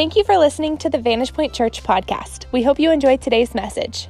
Thank you for listening to the Vantage Point Church podcast. We hope you enjoyed today's message.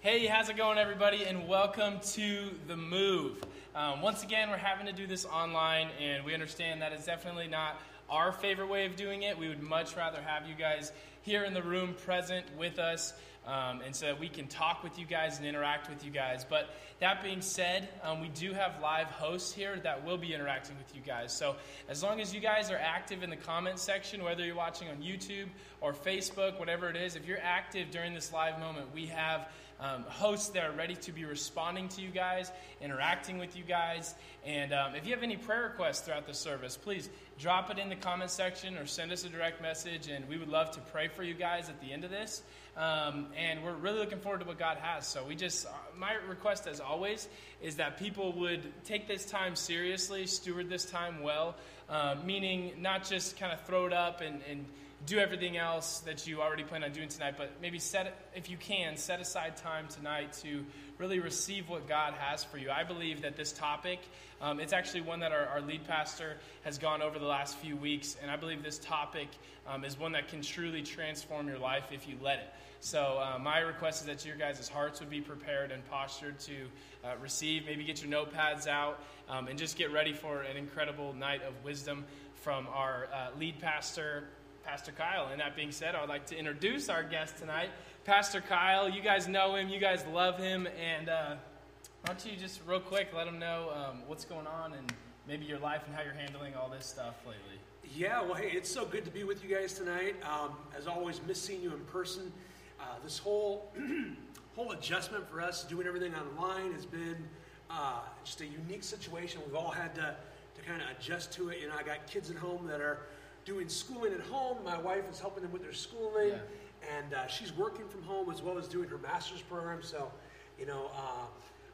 Hey, how's it going, everybody? And welcome to The Move. Um, once again, we're having to do this online, and we understand that it's definitely not our favorite way of doing it. We would much rather have you guys here in the room present with us. Um, and so that we can talk with you guys and interact with you guys. But that being said, um, we do have live hosts here that will be interacting with you guys. So as long as you guys are active in the comment section, whether you're watching on YouTube or Facebook, whatever it is, if you're active during this live moment, we have um, hosts that are ready to be responding to you guys, interacting with you guys. And um, if you have any prayer requests throughout the service, please drop it in the comment section or send us a direct message, and we would love to pray for you guys at the end of this. Um, and we're really looking forward to what God has. So we just, uh, my request as always is that people would take this time seriously, steward this time well, uh, meaning not just kind of throw it up and, and do everything else that you already plan on doing tonight, but maybe set, if you can, set aside time tonight to really receive what God has for you. I believe that this topic, um, it's actually one that our, our, lead pastor has gone over the last few weeks, and I believe this topic um, is one that can truly transform your life if you let it. So, uh, my request is that your guys' hearts would be prepared and postured to uh, receive. Maybe get your notepads out um, and just get ready for an incredible night of wisdom from our uh, lead pastor, Pastor Kyle. And that being said, I'd like to introduce our guest tonight, Pastor Kyle. You guys know him, you guys love him, and uh, why don't you just real quick let him know um, what's going on and maybe your life and how you're handling all this stuff lately. Yeah, well, hey, it's so good to be with you guys tonight. Um, as always, miss seeing you in person. Uh, this whole whole adjustment for us doing everything online has been uh, just a unique situation. We've all had to to kind of adjust to it. You know, I got kids at home that are doing schooling at home. My wife is helping them with their schooling, yeah. and uh, she's working from home as well as doing her master's program. So, you know, uh,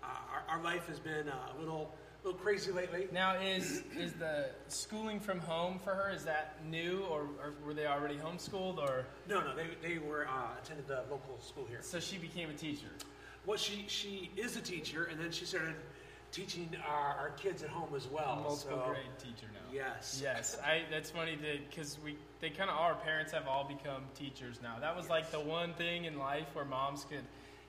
uh our, our, life has been uh, a little little crazy lately. Now, is is the schooling from home for her? Is that new, or, or were they already homeschooled? Or no, no, they, they were uh, attended the local school here. So she became a teacher. Well, she she is a teacher, and then she started teaching our, our kids at home as well. Multiple so, grade teacher now. Yes. Yes. I. That's funny because we they kind of our parents have all become teachers now. That was yes. like the one thing in life where moms could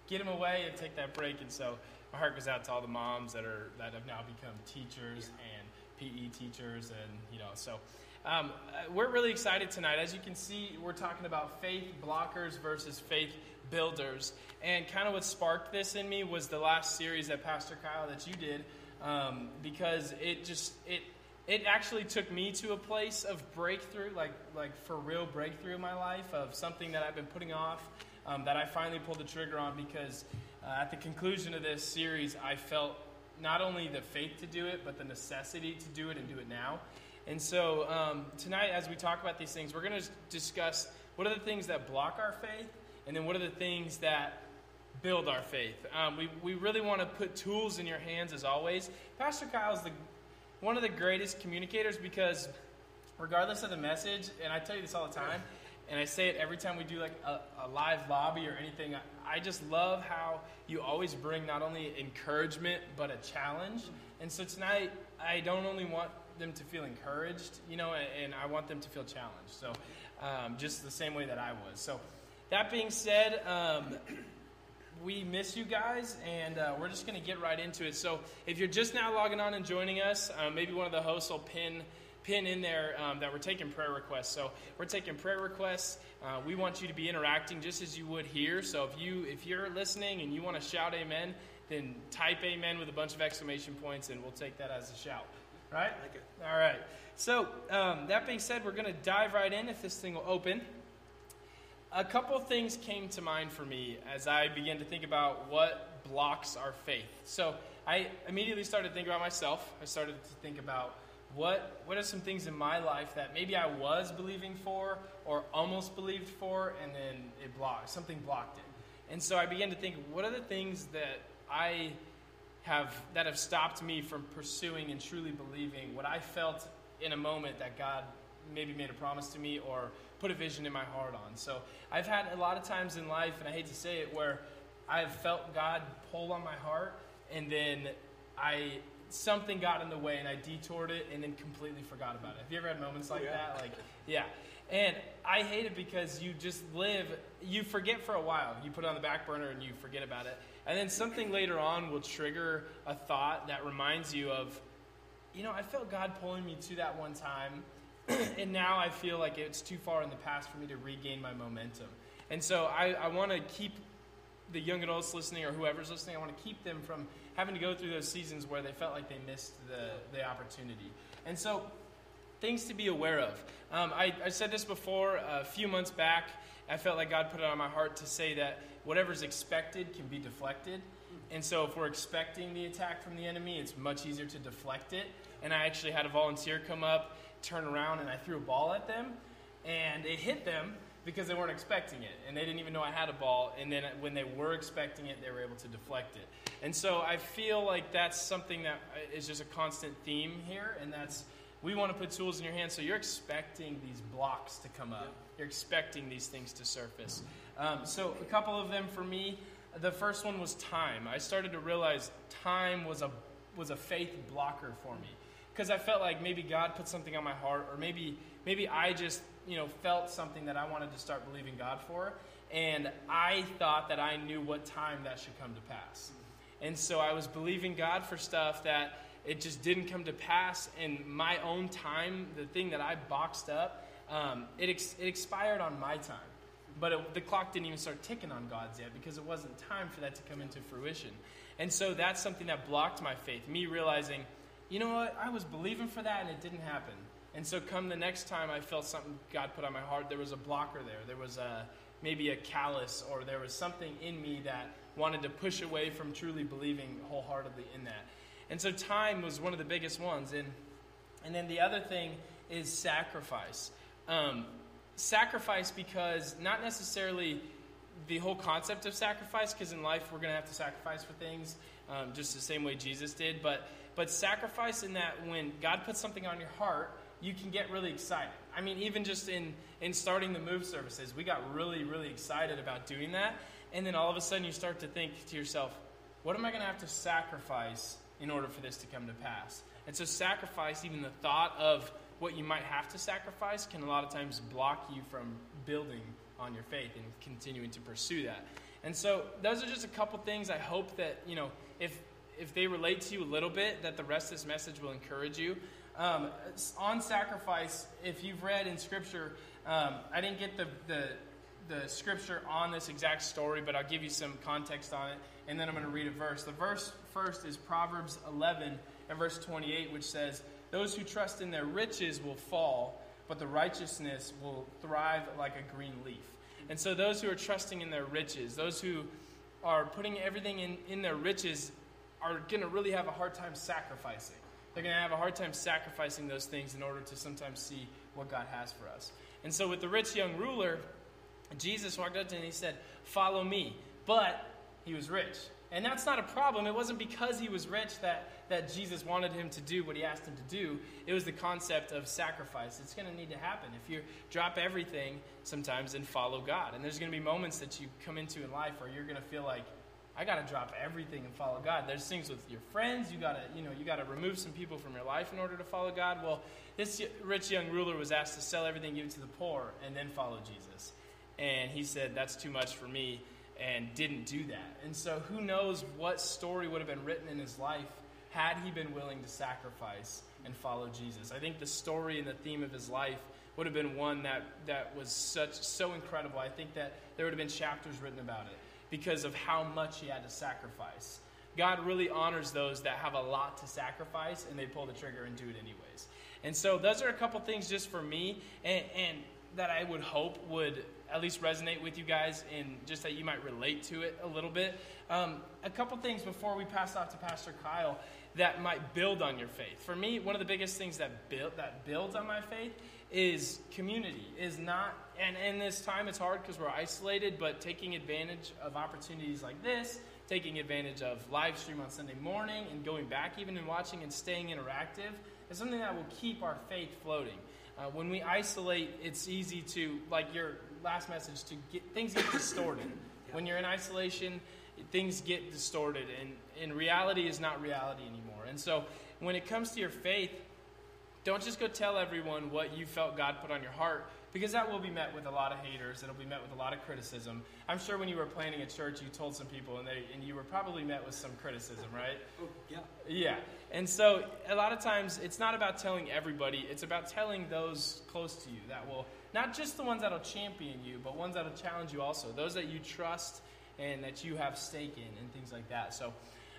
get them away and take that break, and so my heart goes out to all the moms that are that have now become teachers and PE teachers, and you know so. Um, we're really excited tonight. As you can see, we're talking about faith blockers versus faith builders. And kind of what sparked this in me was the last series that Pastor Kyle that you did, um, because it just it it actually took me to a place of breakthrough, like like for real breakthrough in my life of something that I've been putting off, um, that I finally pulled the trigger on because uh, at the conclusion of this series, I felt not only the faith to do it, but the necessity to do it and do it now. And so um, tonight, as we talk about these things, we're going to discuss what are the things that block our faith and then what are the things that build our faith. Um, we, we really want to put tools in your hands as always. Pastor Kyle is the, one of the greatest communicators because, regardless of the message, and I tell you this all the time, and I say it every time we do like a, a live lobby or anything, I, I just love how you always bring not only encouragement but a challenge. And so tonight, I don't only want them to feel encouraged, you know, and, I want them to feel challenged. So, um, just the same way that I was. So, that being said, um, we miss you guys, and uh, we're just going to get right into it. So, if you're just now logging on and joining us, uh, maybe one of the hosts will pin pin in there um, that we're taking prayer requests. So, we're taking prayer requests. Uh, we want you to be interacting just as you would here. So, if you if you're listening and you want to shout Amen, then type Amen with a bunch of exclamation points, and we'll take that as a shout. Right? Like it. All right. So, um, that being said, we're going to dive right in if this thing will open a couple things came to mind for me as I began to think about what blocks our faith. So I immediately started to think about myself. I started to think about what what are some things in my life that maybe I was believing for or almost believed for, and then it blocked something blocked it. And so I began to think, what are the things that I have that have stopped me from pursuing and truly believing what I felt in a moment that God maybe made a promise to me or put a vision in my heart on. So I've had a lot of times in life, and I hate to say it, where I've felt God pull on my heart, and then I something got in the way, and I detoured it, and then completely forgot about it. Have you ever had moments like yeah. that? Like, yeah. And I hate it because you just live, you forget for a while. You put it on the back burner and you forget about it. And then something later on will trigger a thought that reminds you of, you know, I felt God pulling me to that one time, and now I feel like it's too far in the past for me to regain my momentum. And so I, I want to keep the young adults listening or whoever's listening, I want to keep them from having to go through those seasons where they felt like they missed the, the opportunity. And so, things to be aware of. Um, I, I said this before a few months back. I felt like God put it on my heart to say that whatever's expected can be deflected. And so, if we're expecting the attack from the enemy, it's much easier to deflect it. And I actually had a volunteer come up, turn around, and I threw a ball at them, and it hit them because they weren't expecting it and they didn't even know I had a ball. And then when they were expecting it, they were able to deflect it. And so I feel like that's something that is just a constant theme here, and that's we want to put tools in your hands so you're expecting these blocks to come up. You're expecting these things to surface. Um, so a couple of them for me. The first one was time. I started to realize time was a was a faith blocker for me because I felt like maybe God put something on my heart, or maybe maybe I just you know, felt something that I wanted to start believing God for, and I thought that I knew what time that should come to pass. And so I was believing God for stuff that it just didn't come to pass in my own time. The thing that I boxed up, um, it, ex- it expired on my time. But it, the clock didn't even start ticking on God's yet because it wasn't time for that to come into fruition. And so that's something that blocked my faith. Me realizing, you know what, I was believing for that and it didn't happen. And so, come the next time I felt something God put on my heart, there was a blocker there. There was a, maybe a callus, or there was something in me that wanted to push away from truly believing wholeheartedly in that. And so, time was one of the biggest ones. And, and then the other thing is sacrifice. Um, sacrifice because not necessarily the whole concept of sacrifice, because in life we're going to have to sacrifice for things, um, just the same way Jesus did. But but sacrifice in that when God puts something on your heart you can get really excited. I mean, even just in, in starting the move services, we got really, really excited about doing that. And then all of a sudden you start to think to yourself, what am I going to have to sacrifice in order for this to come to pass? And so, sacrifice, even the thought of what you might have to sacrifice, can a lot of times block you from building on your faith and continuing to pursue that. And so, those are just a couple things I hope that, you know, if, if they relate to you a little bit, that the rest of this message will encourage you. Um, on sacrifice, if you've read in Scripture, um, I didn't get the, the, the Scripture on this exact story, but I'll give you some context on it, and then I'm going to read a verse. The verse first is Proverbs 11 and verse 28, which says, Those who trust in their riches will fall, but the righteousness will thrive like a green leaf. And so, those who are trusting in their riches, those who are putting everything in, in their riches, are going to really have a hard time sacrificing. They're going to have a hard time sacrificing those things in order to sometimes see what God has for us. And so, with the rich young ruler, Jesus walked up to him and he said, Follow me. But he was rich. And that's not a problem. It wasn't because he was rich that, that Jesus wanted him to do what he asked him to do. It was the concept of sacrifice. It's going to need to happen. If you drop everything sometimes and follow God. And there's going to be moments that you come into in life where you're going to feel like, I got to drop everything and follow God. There's things with your friends. You got to, you know, you got to remove some people from your life in order to follow God. Well, this rich young ruler was asked to sell everything, give it to the poor, and then follow Jesus. And he said, "That's too much for me," and didn't do that. And so, who knows what story would have been written in his life had he been willing to sacrifice and follow Jesus? I think the story and the theme of his life would have been one that that was such so incredible. I think that there would have been chapters written about it because of how much he had to sacrifice. God really honors those that have a lot to sacrifice and they pull the trigger and do it anyways. And so those are a couple things just for me and, and that I would hope would at least resonate with you guys and just that you might relate to it a little bit. Um, a couple things before we pass off to Pastor Kyle that might build on your faith. For me, one of the biggest things that build that builds on my faith is community. Is not and in this time it's hard because we're isolated, but taking advantage of opportunities like this, taking advantage of live stream on Sunday morning, and going back even and watching and staying interactive is something that will keep our faith floating. Uh, when we isolate, it's easy to, like your last message, to get things get distorted. When you're in isolation, things get distorted, and, and reality is not reality anymore. And so, when it comes to your faith, don't just go tell everyone what you felt God put on your heart, because that will be met with a lot of haters. It'll be met with a lot of criticism. I'm sure when you were planning a church, you told some people, and they and you were probably met with some criticism, right? Oh, yeah. Yeah. And so a lot of times it's not about telling everybody, it's about telling those close to you that will, not just the ones that'll champion you, but ones that'll challenge you also, those that you trust and that you have stake in and things like that. So,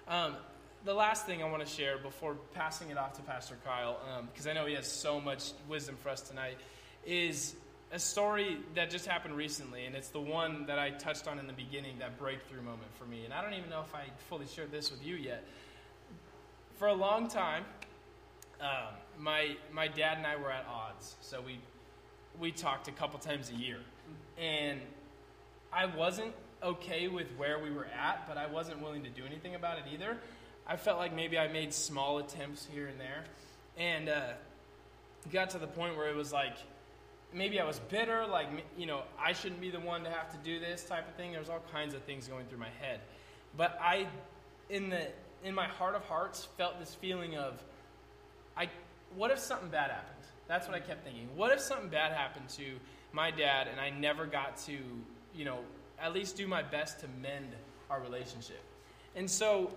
um, the last thing I want to share before passing it off to Pastor Kyle, because um, I know he has so much wisdom for us tonight, is a story that just happened recently, and it's the one that I touched on in the beginning, that breakthrough moment for me. And I don't even know if I fully shared this with you yet. For a long time, um, my my dad and I were at odds, so we we talked a couple times a year, and I wasn't okay with where we were at, but I wasn't willing to do anything about it either. I felt like maybe I made small attempts here and there, and uh, got to the point where it was like maybe I was bitter, like, you know, I shouldn't be the one to have to do this type of thing. There's all kinds of things going through my head. But I, in, the, in my heart of hearts, felt this feeling of, I, what if something bad happened? That's what I kept thinking. What if something bad happened to my dad and I never got to, you know, at least do my best to mend our relationship? And so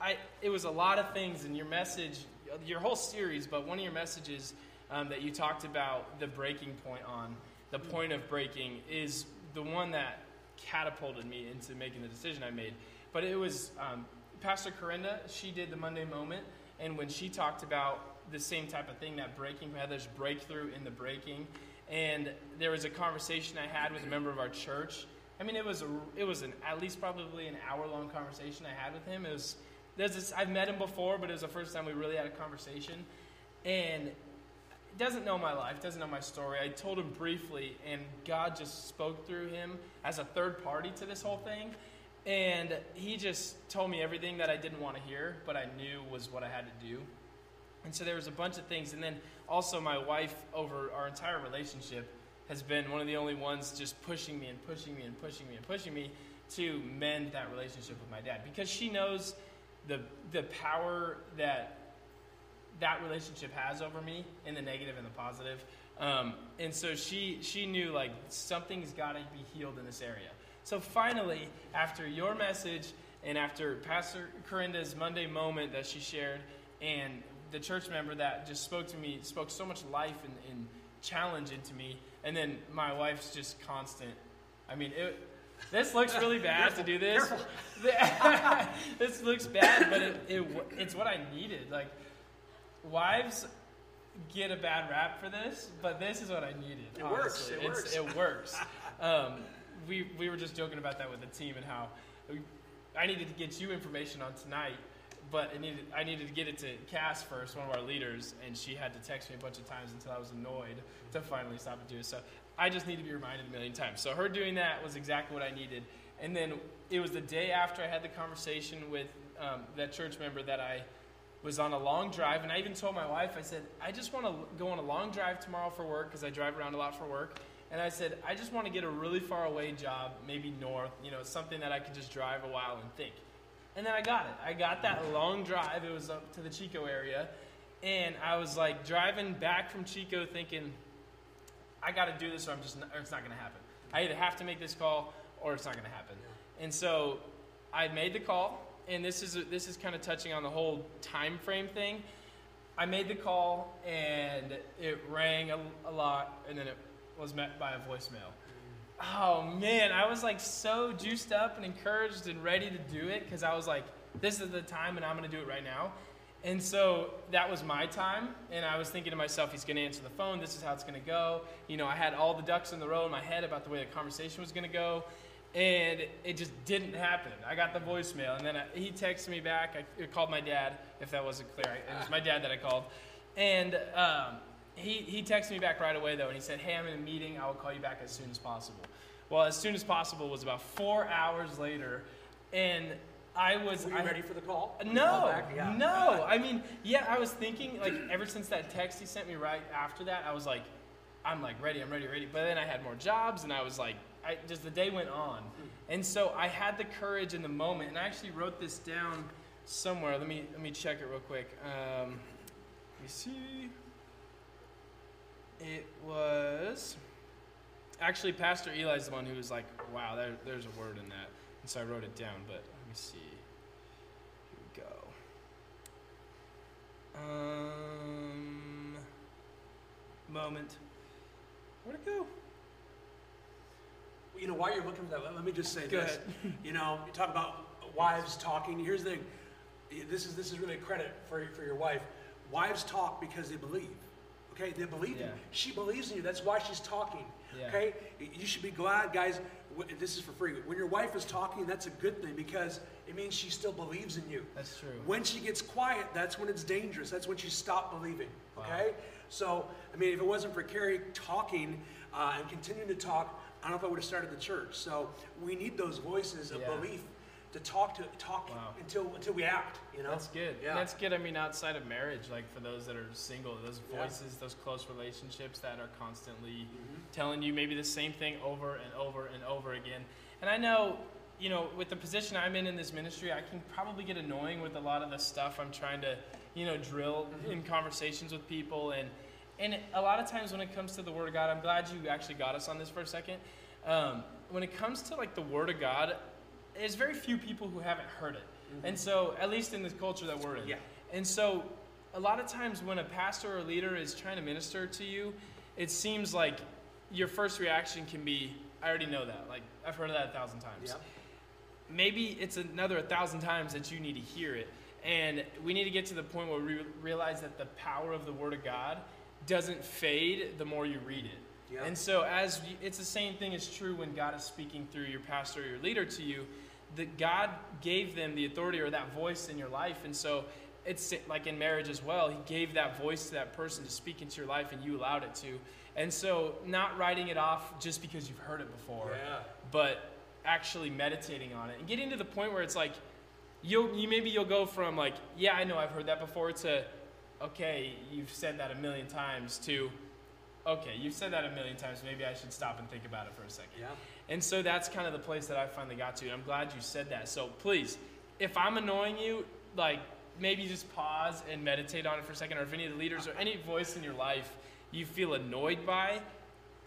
I, it was a lot of things in your message, your whole series, but one of your messages um, that you talked about the breaking point on, the point of breaking, is the one that catapulted me into making the decision I made. But it was um, Pastor Corinda, she did the Monday moment, and when she talked about the same type of thing, that breaking, Heather's breakthrough in the breaking, and there was a conversation I had with a member of our church. I mean, it was a, it was an at least probably an hour long conversation I had with him. It was there's this, I've met him before, but it was the first time we really had a conversation, and doesn't know my life, doesn't know my story. I told him briefly, and God just spoke through him as a third party to this whole thing. And he just told me everything that I didn't want to hear, but I knew was what I had to do. And so there was a bunch of things. And then also, my wife, over our entire relationship, has been one of the only ones just pushing me and pushing me and pushing me and pushing me to mend that relationship with my dad because she knows the, the power that that relationship has over me in the negative and the positive. Um, and so she she knew like something's got to be healed in this area. So finally, after your message and after Pastor Corinda's Monday moment that she shared, and the church member that just spoke to me, spoke so much life and, and challenge into me, and then my wife's just constant. I mean, it, this looks really bad to do this. this looks bad, but it, it, it's what I needed. Like wives get a bad rap for this, but this is what I needed. It honestly. works. It it's, works. It works. um, we, we were just joking about that with the team and how we, I needed to get you information on tonight, but I needed, I needed to get it to Cass first, one of our leaders, and she had to text me a bunch of times until I was annoyed to finally stop and do it. So I just need to be reminded a million times. So her doing that was exactly what I needed. And then it was the day after I had the conversation with um, that church member that I – was on a long drive, and I even told my wife, I said, I just want to go on a long drive tomorrow for work because I drive around a lot for work. And I said, I just want to get a really far away job, maybe north, you know, something that I could just drive a while and think. And then I got it. I got that long drive. It was up to the Chico area. And I was like driving back from Chico thinking, I got to do this or I'm just not, or it's not going to happen. I either have to make this call or it's not going to happen. And so I made the call and this is this is kind of touching on the whole time frame thing. I made the call and it rang a, a lot, and then it was met by a voicemail. Oh man, I was like so juiced up and encouraged and ready to do it because I was like, this is the time and I'm going to do it right now. And so that was my time, and I was thinking to myself, he's going to answer the phone. This is how it's going to go. You know, I had all the ducks in the row in my head about the way the conversation was going to go and it just didn't happen. I got the voicemail, and then I, he texted me back. I called my dad, if that wasn't clear. It was my dad that I called, and um, he he texted me back right away though, and he said, "Hey, I'm in a meeting. I will call you back as soon as possible." Well, as soon as possible was about four hours later, and I was. Were you I, ready for the call? No, Yeah. no. I mean, yeah, I was thinking like ever since that text he sent me right after that, I was like, I'm like ready, I'm ready, ready. But then I had more jobs, and I was like, I just the day went on, and so I had the courage in the moment, and I actually wrote this down somewhere. Let me let me check it real quick. Um, let me see. It was actually Pastor Eli's the one who was like, "Wow, there, there's a word in that," and so I wrote it down. But me see. Here we go. Um, moment. Where'd it go? You know, while you're looking for that, let- me just say Go this. You know, you talk about wives talking. Here's the thing. This is this is really a credit for for your wife. Wives talk because they believe. Okay, they believe in you. She believes in you. That's why she's talking. Yeah. Okay, you should be glad, guys. This is for free. When your wife is talking, that's a good thing because it means she still believes in you. That's true. When she gets quiet, that's when it's dangerous. That's when she stopped believing. Wow. Okay? So, I mean, if it wasn't for Carrie talking uh, and continuing to talk, I don't know if I would have started the church. So, we need those voices of Yeah. belief to talk to talk Wow. until until we act. You know? That's good. Yeah. And that's good. I mean, outside of marriage, like for those that are single, those Yeah. voices, those close relationships that are constantly Mm-hmm. telling you maybe the same thing over and over and over again. And I know, you know, with the position I'm in in this ministry, I can probably get annoying with a lot of the stuff I'm trying to, you know, drill Mm-hmm. in conversations with people. And and a lot of times when it comes to the Word of God, I'm glad you actually got us on this for a second. Um, when it comes to like the Word of God, there's very few people who haven't heard it. And so, at least in this culture that we're in. Mm-hmm. Yeah. And so, a lot of times when a pastor or leader is trying to minister to you, it seems like your first reaction can be, I already know that. Like, I've heard of that a thousand times. Yeah. Maybe it's another a thousand times that you need to hear it. And we need to get to the point where we realize that the power of the Word of God doesn't fade the more you read it. Yeah. And so, as you, it's the same thing is true when God is speaking through your pastor or your leader to you, that God gave them the authority or that voice in your life. And so, it's like in marriage as well. He gave that voice to that person to speak into your life, and you allowed it to. And so, not writing it off just because you've heard it before, Yeah. but actually meditating on it and getting to the point where it's like, you'll you maybe you'll go from like, yeah, I know I've heard that before to, okay, you've said that a million times to, okay, you've said that a million times. Maybe I should stop and think about it for a second. Yeah. And so that's kind of the place that I finally got to. And I'm glad you said that. So please, if I'm annoying you, like maybe just pause and meditate on it for a second. Or if any of the leaders or any voice in your life you feel annoyed by,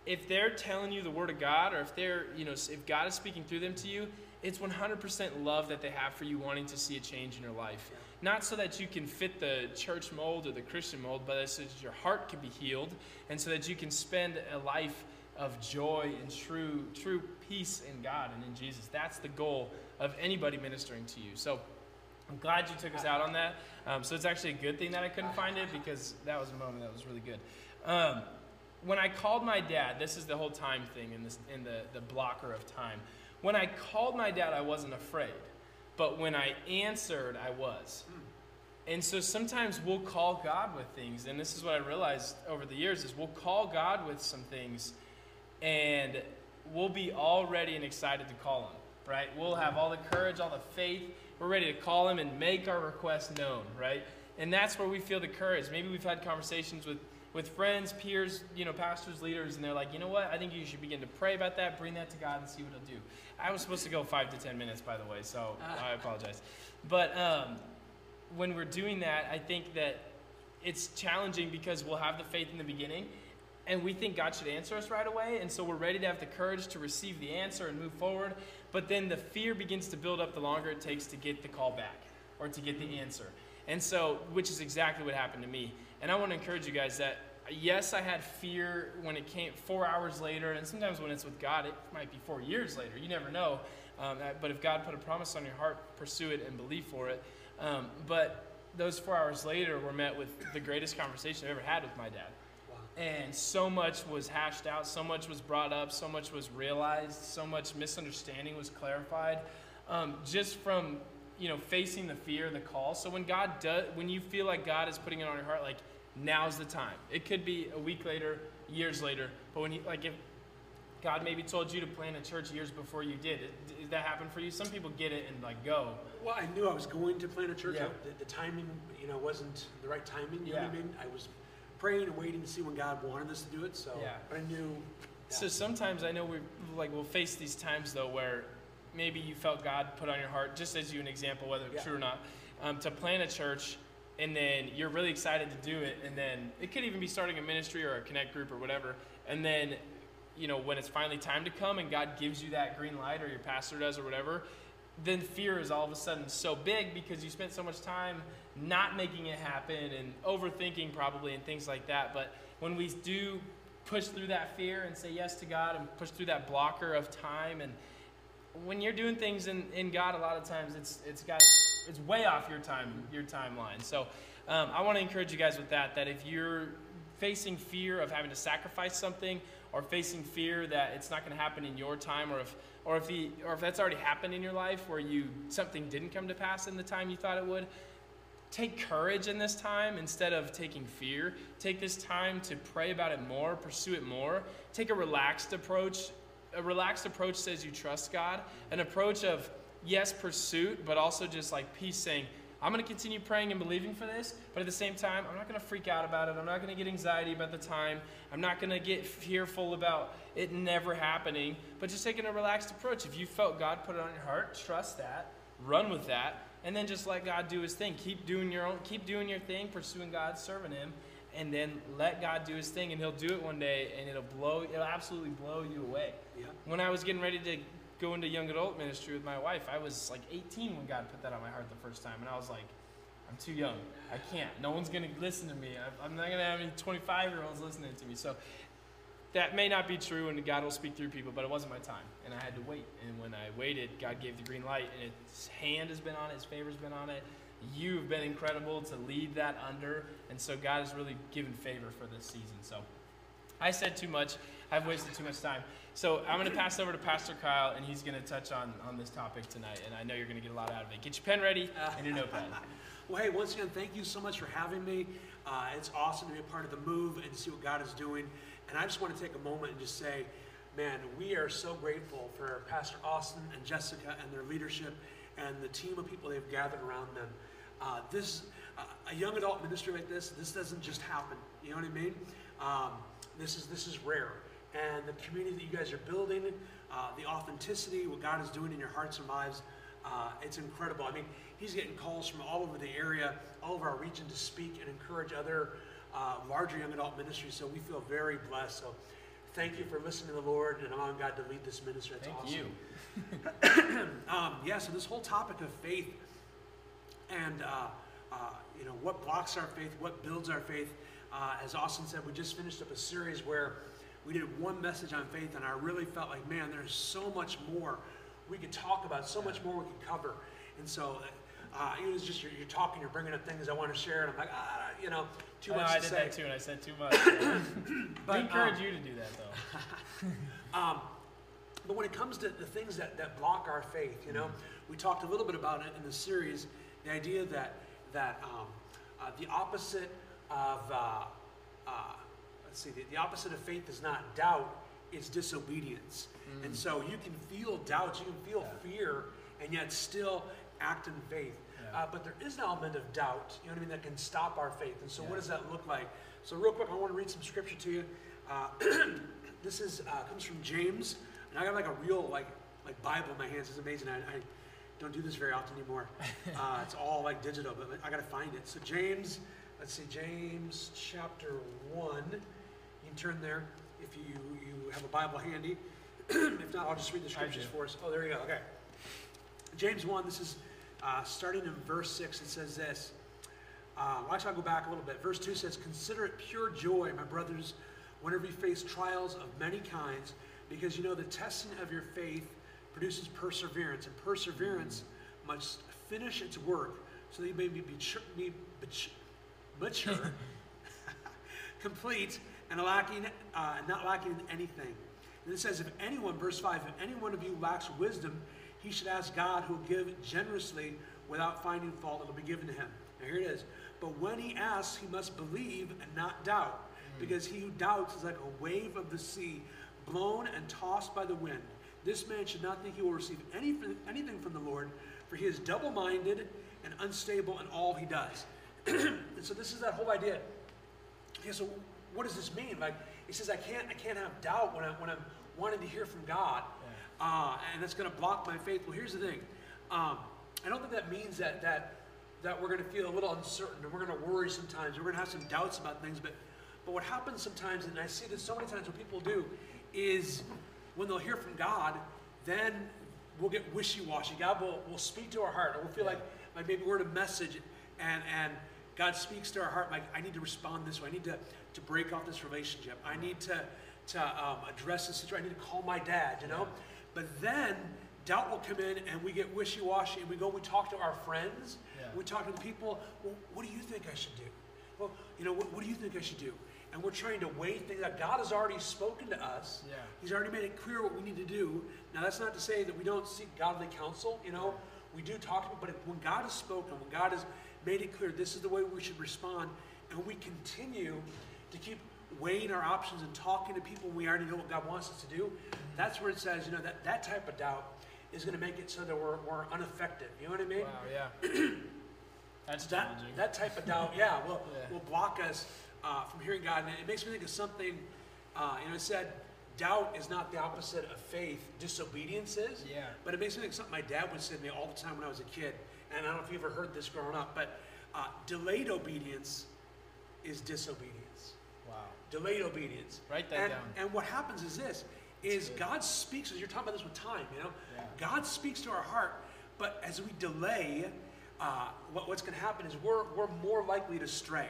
if they're telling you the word of God, or if they're, you know, if God is speaking through them to you, it's 100% love that they have for you wanting to see a change in your life. Not so that you can fit the church mold or the Christian mold, but so that your heart can be healed and so that you can spend a life of joy and true true peace in God and in Jesus. That's the goal of anybody ministering to you. So I'm glad you took us out on that. Um, so it's actually a good thing that I couldn't find it because that was a moment that was really good. Um, when I called my dad, this is the whole time thing in this in the, the blocker of time. When I called my dad, I wasn't afraid. But when I answered, I was. And so sometimes we'll call God with things, and this is what I realized over the years is we'll call God with some things and we'll be all ready and excited to call him, right? We'll have all the courage, all the faith. We're ready to call him and make our request known, right? And that's where we feel the courage. Maybe we've had conversations with, with friends, peers, you know, pastors, leaders, and they're like, you know what? I think you should begin to pray about that, bring that to God, and see what He'll do. I was supposed to go five to ten minutes, by the way, so I apologize. But um, when we're doing that, I think that it's challenging because we'll have the faith in the beginning, and we think God should answer us right away, and so we're ready to have the courage to receive the answer and move forward. But then the fear begins to build up the longer it takes to get the call back or to get the answer. And so, which is exactly what happened to me. And I want to encourage you guys that yes, I had fear when it came four hours later, and sometimes when it's with God, it might be four years later. You never know. Um, but if God put a promise on your heart, pursue it and believe for it. Um, but those four hours later were met with the greatest conversation I've ever had with my dad. And so much was hashed out, so much was brought up, so much was realized, so much misunderstanding was clarified, um, just from you know facing the fear the call. So when God does, when you feel like God is putting it on your heart, like now's the time. It could be a week later, years later, but when you like if God maybe told you to plant a church years before you did, it, did that happen for you? Some people get it and like go. Well, I knew I was going to plant a church. Yeah. I- the, the timing, you know, wasn't the right timing. You know what I mean? I was praying and waiting to see when God wanted us to do it. So, Yeah. but I knew. So sometimes I know we like we'll face these times though where maybe you felt God put on your heart, just as you an example, whether it's Yeah. true or not, um, to plant a church, and then you're really excited to do it, and then it could even be starting a ministry or a connect group or whatever, and then you know when it's finally time to come and God gives you that green light or your pastor does or whatever, then fear is all of a sudden so big because you spent so much time not making it happen and overthinking probably and things like that. But when we do push through that fear and say yes to God and push through that blocker of time and when you're doing things in, in God, a lot of times it's it's got it's way off your time your timeline. So um, I want to encourage you guys with that. That if you're facing fear of having to sacrifice something, or facing fear that it's not going to happen in your time, or if or if the or if that's already happened in your life where you something didn't come to pass in the time you thought it would, take courage in this time instead of taking fear. Take this time to pray about it more, pursue it more. Take a relaxed approach. A relaxed approach says you trust God. An approach of, yes, pursuit, but also just like peace, saying, I'm going to continue praying and believing for this, but at the same time, I'm not going to freak out about it. I'm not going to get anxiety about the time. I'm not going to get fearful about it never happening, but just taking a relaxed approach. If you felt God put it on your heart, trust that, run with that, and then just let God do his thing. Keep doing your own keep doing your thing, pursuing God, serving him, and then let God do his thing and he'll do it one day and it'll blow it'll absolutely blow you away. Yeah. When I was getting ready to go into young adult ministry with my wife, I was like 18 when God put that on my heart the first time and I was like I'm too young. I can't. No one's going to listen to me. I'm not going to have any 25 year olds listening to me. So that may not be true and God will speak through people, but it wasn't my time. And I had to wait. And when I waited, God gave the green light and his hand has been on it, his favor's been on it. You've been incredible to lead that under. And so God has really given favor for this season. So I said too much. I've wasted too much time. So I'm going to pass over to Pastor Kyle, and he's going to touch on, on this topic tonight. And I know you're going to get a lot out of it. Get your pen ready and your notepad. Well, hey, once again, thank you so much for having me. Uh, it's awesome to be a part of the move and see what God is doing. And I just want to take a moment and just say, man, we are so grateful for Pastor Austin and Jessica and their leadership and the team of people they've gathered around them. Uh, this, uh, a young adult ministry like this, this doesn't just happen. You know what I mean? Um, this is this is rare, and the community that you guys are building, uh, the authenticity, what God is doing in your hearts and lives, uh, it's incredible. I mean, he's getting calls from all over the area, all over our region to speak and encourage other uh, larger young adult ministries. So we feel very blessed. So thank you for listening to the Lord and allowing God to lead this ministry. It's Thank awesome. you. Um, yeah, so this whole topic of faith and uh, uh, you know what blocks our faith, what builds our faith. Uh, as Austin said, we just finished up a series where we did one message on faith, and I really felt like, man, there's so much more we could talk about, so much more we could cover. And so uh, it was just you're, you're talking, you're bringing up things I want to share, and I'm like, ah, you know, too I know, much I did say. that too, and I said too much. But, we encourage um, you to do that, though. Um, but when it comes to the things that, that block our faith, you know, we talked a little bit about it in the series, the idea that, that um, uh, the opposite of, uh, uh, see, the, the opposite of faith is not doubt, it's disobedience. And so you can feel doubt, you can feel fear, and yet still act in faith. Yeah. Uh, but there is an element of doubt, you know what I mean, that can stop our faith. And so Yeah. what does that look like? So real quick, I want to read some scripture to you. Uh, this is uh, comes from James, and I got like a real like like Bible in my hands. It's amazing. I, I don't do this very often anymore. Uh, it's all like digital, but I got to find it. So James, let's see, James chapter one. Can turn there if you you have a Bible handy. if not, I'll just read the scriptures for us. Oh, there you go. Okay. James 1, this is uh, starting in verse 6. It says this. Uh, well, actually, I'll go back a little bit. Verse 2 says, Consider it pure joy, my brothers, whenever you face trials of many kinds, because you know the testing of your faith produces perseverance, and perseverance must finish its work, so that you may be, mature- be mature, complete, and lacking, uh, not lacking in anything. And it says, if anyone, verse 5, if any one of you lacks wisdom, he should ask God who will give generously without finding fault. It'll be given to him. Now here it is. But when he asks, he must believe and not doubt, because he who doubts is like a wave of the sea, blown and tossed by the wind. This man should not think he will receive any, anything from the Lord, for he is double minded and unstable in all he does. and so this is that whole idea okay, so what does this mean? Like, he says, I can't, I can't have doubt when, I, when I'm wanting to hear from God, uh, and that's going to block my faith. Well, here's the thing. Um, I don't think that means that, that, that we're going to feel a little uncertain and we're going to worry sometimes. We're going to have some doubts about things. But, but what happens sometimes, and I see this so many times what people do, is when they'll hear from God, then we'll get wishy-washy. God will, will speak to our heart, or we'll feel like, like maybe we're in a message and, and God speaks to our heart like, I need to respond this way. I need to, to break off this relationship. I need to, to um, address this situation. I need to call my dad, you know? But then doubt will come in and we get wishy-washy and we go, we talk to our friends. Yeah. We talk to the people, well, what do you think I should do? Well, you know, what, what do you think I should do? And we're trying to weigh things out. God has already spoken to us. Yeah. He's already made it clear what we need to do. Now, that's not to say that we don't seek godly counsel. You know, we do talk to people, but if, when God has spoken, when God has made it clear this is the way we should respond, and we continue to keep weighing our options and talking to people we already know what God wants us to do, that's where it says, you know, that, that type of doubt is going to make it so that we're, we're ineffective. You know what I mean? Wow, yeah. That's that, challenging. that type of doubt, yeah, will, Yeah. will block us uh, from hearing God. And it makes me think of something, uh, you know, it said, doubt is not the opposite of faith, disobedience is. Yeah. But it makes me think of something my dad would say to me all the time when I was a kid. And I don't know if you ever heard this growing up, but uh, delayed obedience is disobedience. Delayed obedience. Write that and, down. And what happens is this, is. God speaks, as you're talking about this with time, you know? Yeah. God speaks to our heart, but as we delay, uh, what, what's going to happen is we're, we're more likely to stray.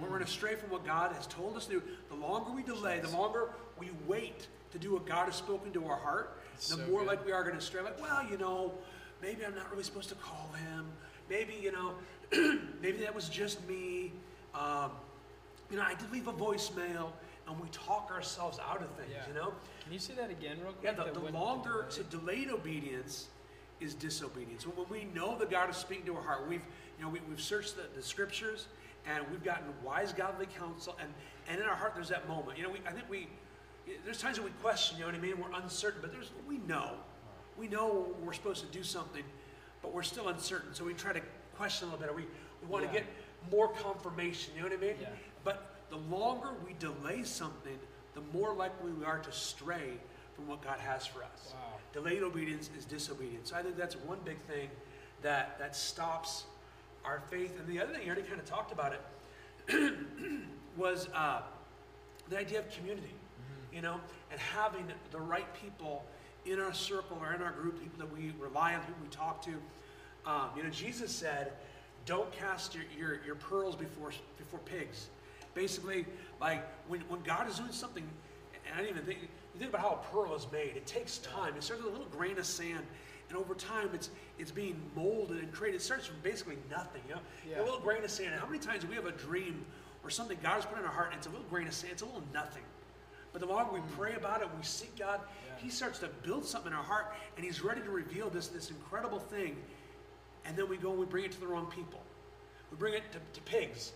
We're going to stray from what God has told us to do. The longer we delay, the longer we wait to do what God has spoken to our heart, That's the so more good. like we are going to stray. Like, well, you know, maybe I'm not really supposed to call him. Maybe, you know, maybe that was just me. Um, you know, I did leave a voicemail, and we talk ourselves out of things, Yeah. you know? Can you say that again, real quick? Yeah, the, the longer, so delayed obedience is disobedience. When, we know that God is speaking to our heart, we've, you know, we, we've searched the, the scriptures and we've gotten wise godly counsel, and, and in our heart there's that moment. You know, we, I think we, there's times that we question, you know what I mean? We're uncertain, but there's, we know. We know we're supposed to do something, but we're still uncertain. So we try to question a little bit. Or we, we want to Yeah. get more confirmation, you know what I mean? Yeah. But the longer we delay something, the more likely we are to stray from what God has for us. Wow. Delayed obedience is disobedience. So I think that's one big thing that, that stops our faith. And the other thing, you already kind of talked about it, was uh, the idea of community, you know, and having the right people in our circle or in our group, people that we rely on, people we talk to. Um, you know, Jesus said, don't cast your, your, your pearls before, before pigs. Basically, like when, when God is doing something, and I didn't even think, you think about how a pearl is made, it takes time. It starts with a little grain of sand, and over time it's, it's being molded and created. It starts from basically nothing, you know? Yeah. A little grain of sand. And how many times do we have a dream or something God has put in our heart, and it's a little grain of sand, it's a little nothing. But the longer we mm. pray about it, we seek God, Yeah. He starts to build something in our heart, and He's ready to reveal this, this incredible thing. And then we go and we bring it to the wrong people. We bring it to, to pigs.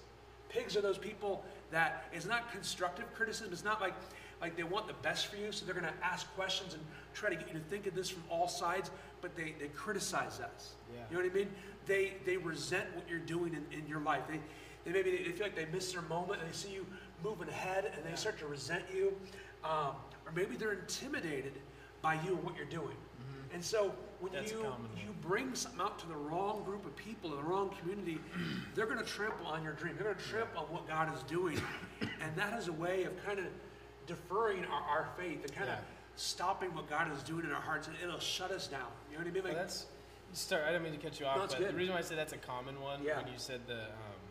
Pigs are those people that it's not constructive criticism. It's not like like they want the best for you, so they're going to ask questions and try to get you to think of this from all sides. But they, they criticize us. Yeah. You know what I mean? They they resent what you're doing in, in your life. They they maybe they feel like they miss their moment and they see you moving ahead and they start to resent you, um, or maybe they're intimidated by you and what you're doing. And so when That's you you bring something out to the wrong group of people, in the wrong community, they're going to trample on your dream. They're going to trample on what God is doing. And that is a way of kind of deferring our, our faith and kind of Yeah. stopping what God is doing in our hearts. And it'll shut us down. You know what I mean? Well, Like, that's start. I didn't mean to cut you off, No, but good. the reason why I said that's a common one Yeah. when you said the um,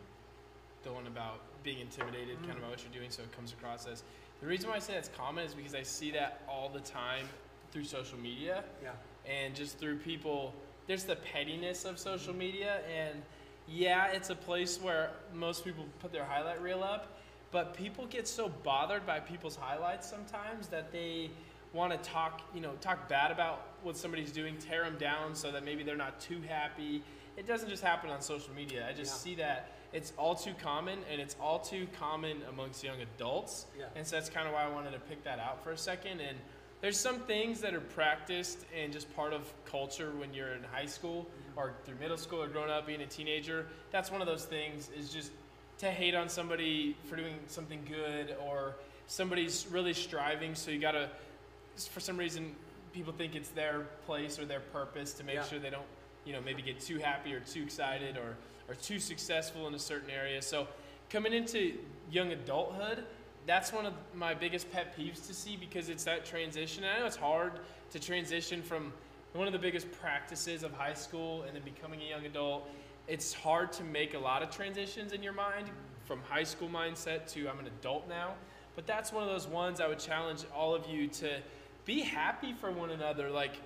the one about being intimidated, kind Mm. of about what you're doing, so it comes across as. The reason why I say that's common is because I see that all the time through social media yeah. And just through people. There's the pettiness of social media, and yeah, it's a place where most people put their highlight reel up, but people get so bothered by people's highlights sometimes that they want to talk, you know, talk bad about what somebody's doing, tear them down so that maybe they're not too happy. It doesn't just happen on social media. I just Yeah. see that it's all too common, and it's all too common amongst young adults. Yeah. And so that's kind of why I wanted to pick that out for a second. And there's some things that are practiced and just part of culture when you're in high school or through middle school or growing up being a teenager. That's one of those things is just to hate on somebody for doing something good or somebody's really striving, so you gotta, for some reason, people think it's their place or their purpose to make Yeah. sure they don't, you know, maybe get too happy or too excited or, or too successful in a certain area. So coming into young adulthood, that's one of my biggest pet peeves to see because it's that transition. And I know it's hard to transition from one of the biggest practices of high school and then becoming a young adult. It's hard to make a lot of transitions in your mind from high school mindset to I'm an adult now. But that's one of those ones I would challenge all of you to be happy for one another. Like,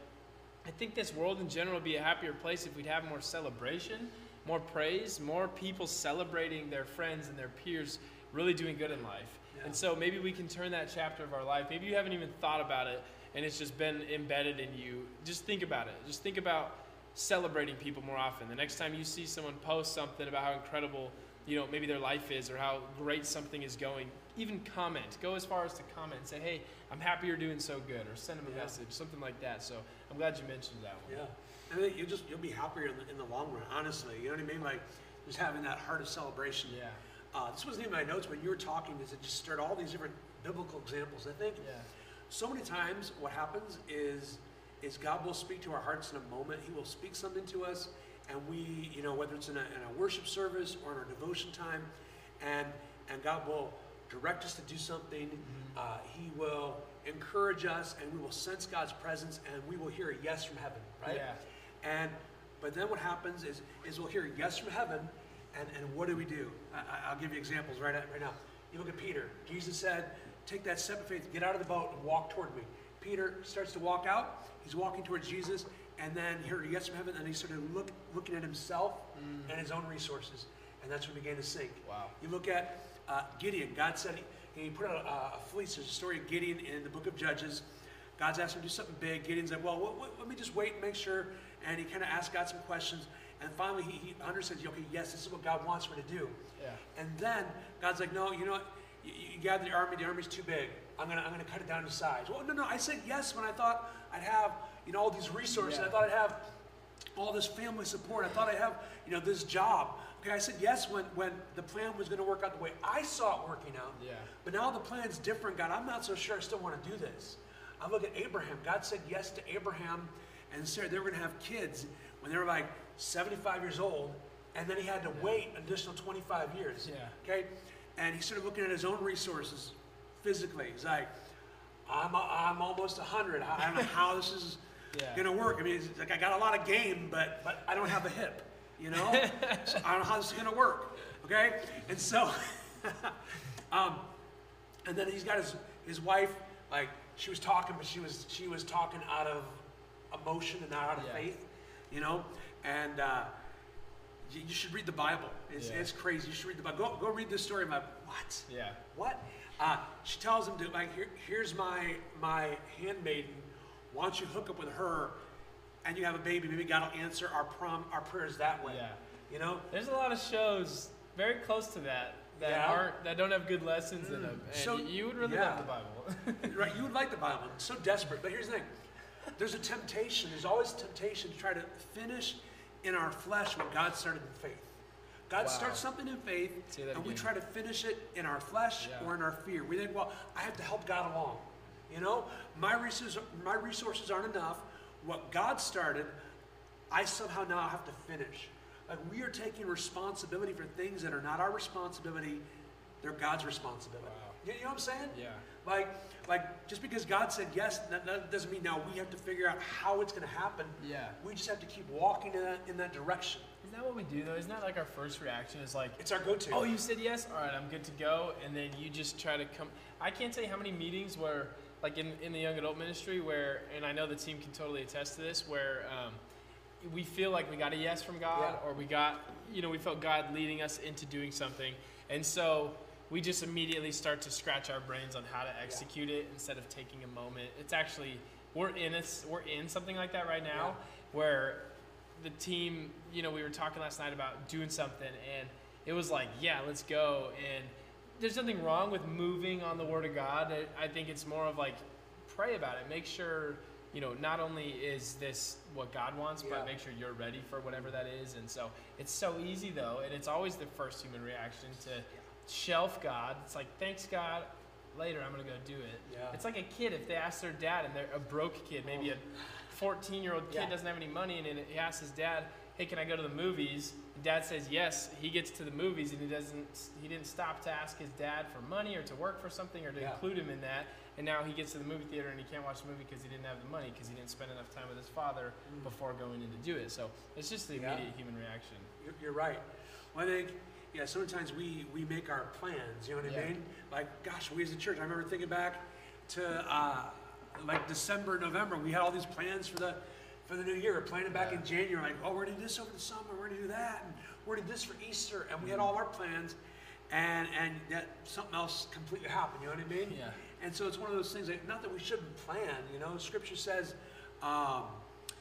I think this world in general would be a happier place if we'd have more celebration, more praise, more people celebrating their friends and their peers really doing good in life. Yeah. And so maybe we can turn that chapter of our life. Maybe you haven't even thought about it and it's just been embedded in you. Just think about it. Just think about celebrating people more often. The next time you see someone post something about how incredible, you know, maybe their life is or how great something is going, even comment. Go as far as to comment and say, "Hey, I'm happy you're doing so good," or send them a Yeah. message, something like that. So I'm glad you mentioned that one. Yeah, and then you just you'll be happier in the, in the long run. Honestly, you know what I mean? Like just having that heart of celebration. Yeah. Uh, this wasn't in my notes when you were talking. Is it just started all these different biblical examples? I think Yeah. so many times what happens is is God will speak to our hearts in a moment. He will speak something to us, and we, you know, whether it's in a, in a worship service or in our devotion time, and and God will direct us to do something. Mm-hmm. Uh, he will encourage us, and we will sense God's presence, and we will hear a yes from heaven, right? Yeah. And but then what happens is is we'll hear a yes from heaven, and, and what do we do? I, I- I'll give you examples right right now. You look at Peter. Jesus said, "Take that step of faith, get out of the boat, and walk toward me." Peter starts to walk out. He's walking towards Jesus, and then he heard a yes from heaven, and he started look, looking at himself and his own resources, and that's when he began to sink. Wow. You look at uh, Gideon. God said he, he put out a, a fleece. There's a story of Gideon in the book of Judges. God's asked him to do something big. Gideon's like, well, what, what, let me just wait and make sure. And he kind of asked God some questions. And finally, he, he understands, okay, yes, this is what God wants me to do. Yeah. And then God's like, no, you know what? You, you gather the army. The army's too big. I'm gonna, I'm gonna cut it down to size. Well, no, no. I said yes when I thought I'd have, you know, all these resources. Yeah. I thought I'd have all this family support. I thought I'd have, you know, this job. Okay, I said yes when, when the plan was going to work out the way I saw it working out. Yeah. But now the plan's different, God. I'm not so sure I still want to do this. I look at Abraham. God said yes to Abraham and Sarah. They were going to have kids when they were like 75 years old, and then he had to wait an additional 25 years. Yeah. Okay? And he started looking at his own resources physically. He's like, I'm, I'm almost 100. I I don't know how this is Yeah. going to work. I mean, it's like I got a lot of game, but, but I don't have a hip, you know? so I don't know how this is going to work. Okay? And so, um, and then he's got his, his wife, like, she was talking, but she was, she was talking out of emotion and not out of Yeah. faith, you know? And, uh, you, you should read the Bible. It's, Yeah. it's crazy. You should read the Bible. Go, go read this story. I'm like, what? Yeah. What? Uh, she tells him to like, Here, here's my my handmaiden. Why don't you hook up with her, and you have a baby? Maybe God will answer our prom our prayers that way. Yeah. You know. There's a lot of shows very close to that that Yeah. aren't that don't have good lessons in them. And So, you would really yeah. love the Bible. right. You would like the Bible. It's so desperate. But here's the thing. There's a temptation. There's always temptation to try to finish in our flesh what God started in faith. God Wow. starts something in faith, and we try to finish it in our flesh Yeah. or in our fear. We think, well, I have to help God along. You know, my resources, my resources aren't enough. What God started, I somehow now have to finish. Like we are taking responsibility for things that are not our responsibility; they're God's responsibility. Wow. You, you know what I'm saying? Yeah. Like, like just because God said yes, that, that doesn't mean now we have to figure out how it's going to happen. Yeah. We just have to keep walking in that, in that direction. Isn't that what we do though? Isn't that like our first reaction? Is like, It's our go-to. oh, you said yes. All right, I'm good to go. And then you just try to come. I can't tell you how many meetings where, like in, in the young adult ministry, where, and I know the team can totally attest to this, where um, we feel like we got a yes from God, Yeah. or we got, you know, we felt God leading us into doing something, and so we just immediately start to scratch our brains on how to execute it instead of taking a moment. It's actually we're in a, we're in something like that right now, where the team, you know, we were talking last night about doing something, and it was like, yeah, let's go. And there's nothing wrong with moving on the Word of God. I- I think it's more of like, pray about it. Make sure, you know, not only is this what God wants, Yeah. but make sure you're ready for whatever that is. And so it's so easy though, and it's always the first human reaction to shelf God. It's like, thanks God. Later, I'm gonna go do it. Yeah. It's like a kid if they ask their dad, and they're a broke kid, maybe a 14 year old kid Yeah. doesn't have any money, and he asks his dad, "Hey, can I go to the movies?" And dad says yes. He gets to the movies, and he doesn't. He didn't stop to ask his dad for money or to work for something or to Yeah. include him in that. And now he gets to the movie theater and he can't watch the movie because he didn't have the money because he didn't spend enough time with his father Mm. before going in to do it. So it's just the immediate human reaction. You're, you're right. Well, I think, yeah, sometimes we, we make our plans, you know what I mean? Like, gosh, we as a church, I remember thinking back to uh, like December, November, we had all these plans for the for the new year. We're planning back in January, like, oh, we're gonna do this over the summer, we're gonna do that, and we're gonna do this for Easter, and we had all our plans, and and that something else completely happened. You know what I mean? Yeah. And so it's one of those things that not that we shouldn't plan. You know, Scripture says, um,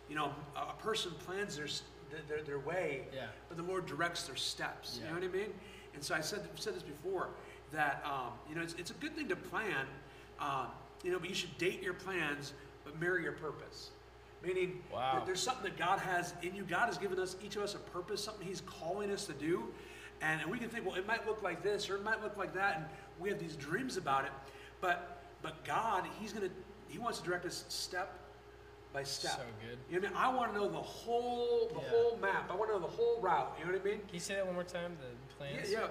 you know, a person plans their their, their way, Yeah. but the Lord directs their steps. Yeah. You know what I mean? And so I said said this before that um, you know it's, it's a good thing to plan, um, you know, but you should date your plans, but marry your purpose. Meaning Wow. that there's something that God has in you. God has given us each of us a purpose, something He's calling us to do, and, and we can think, well, it might look like this or it might look like that, and we have these dreams about it. But but God, He's gonna He wants to direct us step by step. So good. You know what I mean? I want to know the whole the Yeah. whole map. I want to know the whole route. You know what I mean? Can you say that one more time? The plans? Yeah,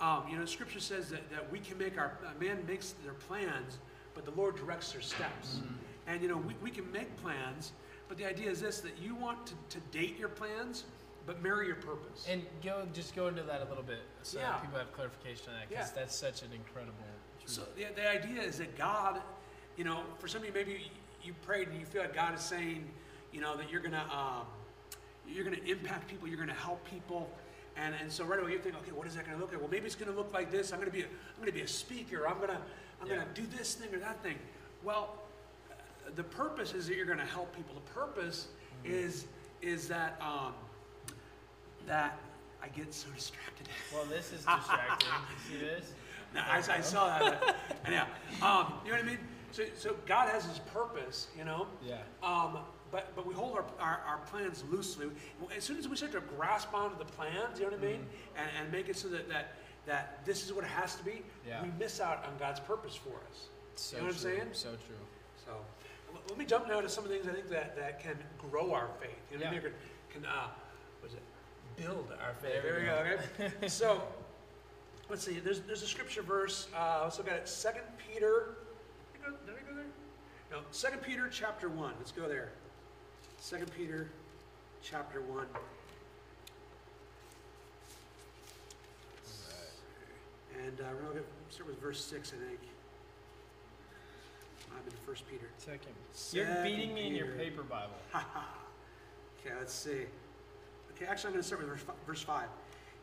yeah. Um, you know, Scripture says that, that we can make our man makes their plans, but the Lord directs their steps. Mm-hmm. And you know, we, we can make plans, but the idea is this: that you want to, to date your plans, but marry your purpose. And go just go into that a little bit so Yeah. that people have clarification on that because Yeah. that's such an incredible truth. So the, the idea is that God, you know, for some of you, maybe you prayed and you feel like God is saying, you know, that you're gonna um, you're gonna impact people, you're gonna help people, and and so right away you think, okay, what is that gonna look like? Well, maybe it's gonna look like this. I'm gonna be a, I'm gonna be a speaker. I'm gonna I'm Yeah. gonna do this thing or that thing. Well, the purpose is that you're gonna help people. The purpose is is that um, that I get so distracted. well, this is distracting. you see this? No, I, I saw that. But, and yeah, um, you know what I mean. So, so God has His purpose, you know. Yeah. Um, but but we hold our, our, our plans loosely. As soon as we start to grasp onto the plans, you know what I mean, and, and make it so that, that that this is what it has to be, Yeah. we miss out on God's purpose for us. So you know what I'm true. saying? So true. So let me jump now to some of the things I think that, that can grow our faith. You know, Yeah. can, can uh, what is it? Build our faith. There we There we go. Okay. so let's see. There's there's a scripture verse. Uh, let's look at it. Second Peter. Did I go, did I go there? No. Second Peter chapter one. Let's go there. Second Peter chapter one. And uh, we're going to start with verse six, I think. I'm in First Peter. Second. You're beating me in your Peter. paper Bible. Okay, let's see. Okay, actually, I'm going to start with verse, verse 5.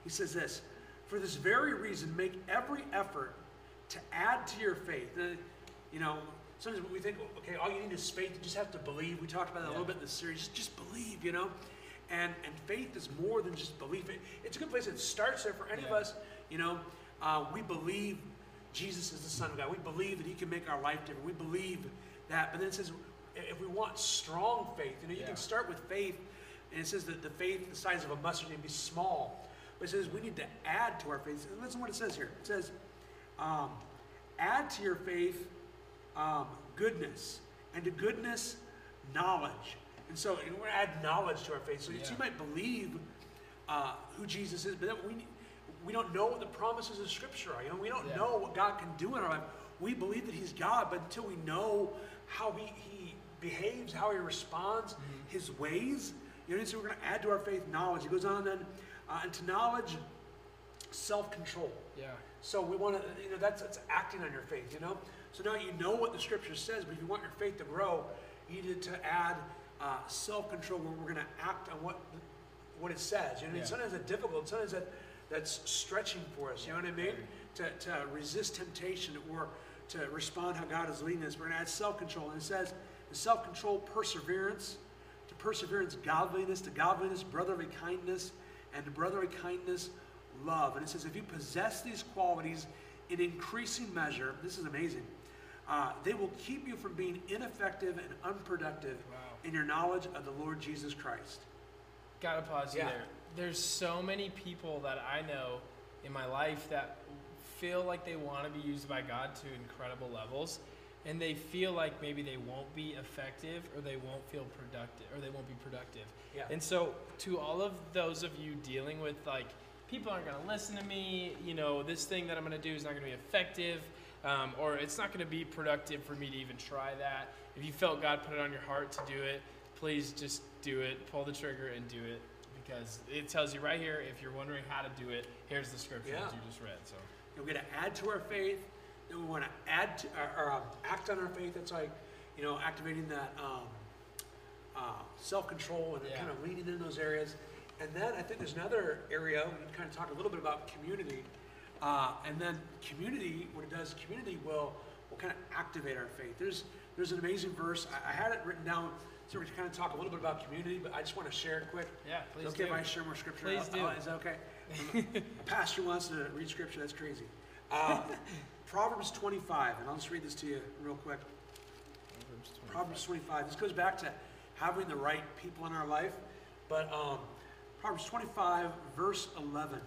He says this For this very reason, make every effort to add to your faith. Now, you know, sometimes we think, okay, all you need is faith. You just have to believe. We talked about that a little bit in the series. Just, just believe, you know? And, and faith is more than just belief. It, it's a good place. It starts there for any of us. You know, uh, we believe Jesus is the Son of God. We believe that He can make our life different. We believe that. But then it says, if we want strong faith, you know, you Yeah. can start with faith, and it says that the faith the size of a mustard seed be small. But it says we need to add to our faith. And listen to what it says here. It says, um, add to your faith um, goodness, and to goodness, knowledge. And so you know, we're going to add knowledge to our faith. So, Yeah. you might believe uh, who Jesus is, but then we, we don't know what the promises of Scripture are. You know, we don't Yeah. know what God can do in our life. We believe that He's God, but until we know how He, he behaves, how He responds, Mm-hmm. His ways, you know, so we're going to add to our faith knowledge. He goes on then, uh, and to knowledge, self-control. Yeah. So we want to, you know, that's, that's acting on your faith, you know? So now you know what the scripture says, but if you want your faith to grow, you need to add uh, self-control where we're going to act on what what it says. You know, Yeah. sometimes it's difficult. Sometimes that, that's stretching for us. You know what I mean? To, to resist temptation or to respond how God is leading us. We're going to add self-control. And it says, to self-control, perseverance. To perseverance, godliness. To godliness, brotherly kindness. And to brotherly kindness, love. And it says, if you possess these qualities in increasing measure, this is amazing. Uh, they will keep you from being ineffective and unproductive Wow. in your knowledge of the Lord Jesus Christ. Gotta pause Yeah. there. There's so many people that I know in my life that feel like they want to be used by God to incredible levels, and they feel like maybe they won't be effective or they won't feel productive or they won't be productive. Yeah. And so, to all of those of you dealing with like, people aren't going to listen to me, you know, this thing that I'm going to do is not going to be effective, um, or it's not going to be productive for me to even try that. If you felt God put it on your heart to do it, please just do it. Pull the trigger and do it because it tells you right here. If you're wondering how to do it, here's the scripture Yeah. that you just read. So, We're going to add to our faith. Then we want to add to, or, or um, act on our faith. That's like, you know, activating that um, uh, self-control and Yeah. kind of leaning in those areas. And then I think there's another area we can kind of talk a little bit about community. Uh, and then community, what it does, community will will kind of activate our faith. There's there's an amazing verse. I, I had it written down so we can kind of talk a little bit about community, but I just want to share it quick. yeah, please okay do. if I share more scripture? Please Oh, do. Is that okay? a pastor wants to read scripture. That's crazy. Uh, Proverbs 25, and I'll just read this to you real quick. Proverbs 25. This goes back to having the right people in our life. But um, Proverbs 25, verse 11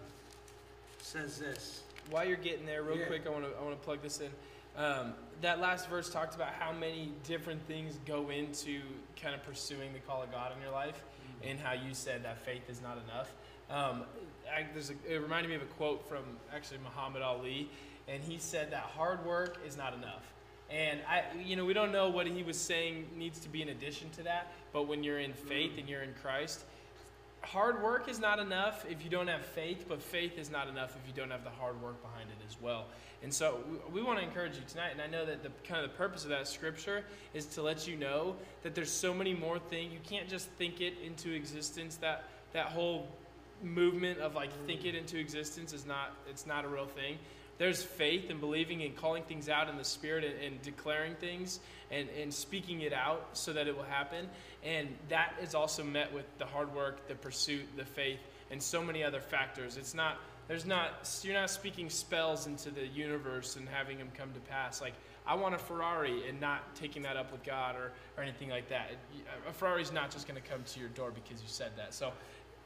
says this. While you're getting there, real Yeah. quick, I want to I want to plug this in. Um, that last verse talked about how many different things go into kind of pursuing the call of God in your life, and how you said that faith is not enough. Um, I, there's a, it reminded me of a quote from actually Muhammad Ali, and he said that hard work is not enough. And I, you know, we don't know what he was saying needs to be in addition to that, but when you're in faith and you're in Christ, hard work is not enough if you don't have faith, but faith is not enough if you don't have the hard work behind it as well. And so we, we want to encourage you tonight, and I know that the kind of the purpose of that scripture is to let you know that there's so many more things. You can't just think it into existence. That that whole movement of like think it into existence is not it's not a real thing. There's faith and believing and calling things out in the spirit and, and declaring things and, and speaking it out so that it will happen. And that is also met with the hard work, the pursuit, the faith, and so many other factors. It's not there's not you're not speaking spells into the universe and having them come to pass. Like I want a Ferrari and not taking that up with God or, or anything like that. A Ferrari's not just going to come to your door because you said that. So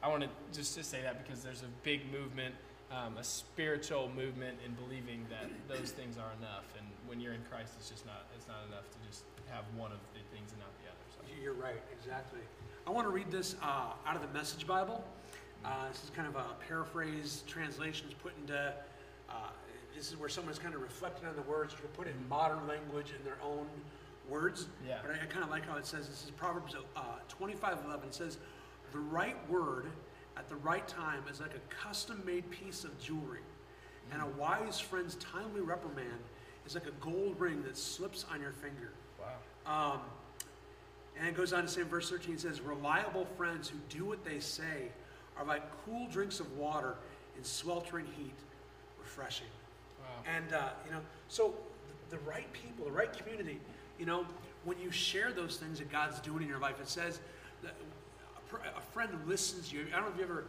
I want to just to say that because there's a big movement, um, a spiritual movement in believing that those things are enough, and when you're in Christ, it's just not it's not enough to just have one of the things and not the other. So. You're right, exactly. I want to read this uh, out of the Message Bible. Uh, this is kind of a paraphrase translation. It's put into, uh, this is where someone's kind of reflecting on the words to put it in modern language in their own words. Yeah. But I, I kind of like how it says, this is Proverbs uh, 25 11. Says, The right word at the right time is like a custom made piece of jewelry, and a wise friend's timely reprimand is like a gold ring that slips on your finger. Wow. Um, and it goes on to say in verse 13, it says, Reliable friends who do what they say are like cool drinks of water in sweltering heat, refreshing. Wow. And, uh, you know, so the, the right people, the right community, you know, when you share those things that God's doing in your life, it says that a, friend listens to you. I don't know if you ever,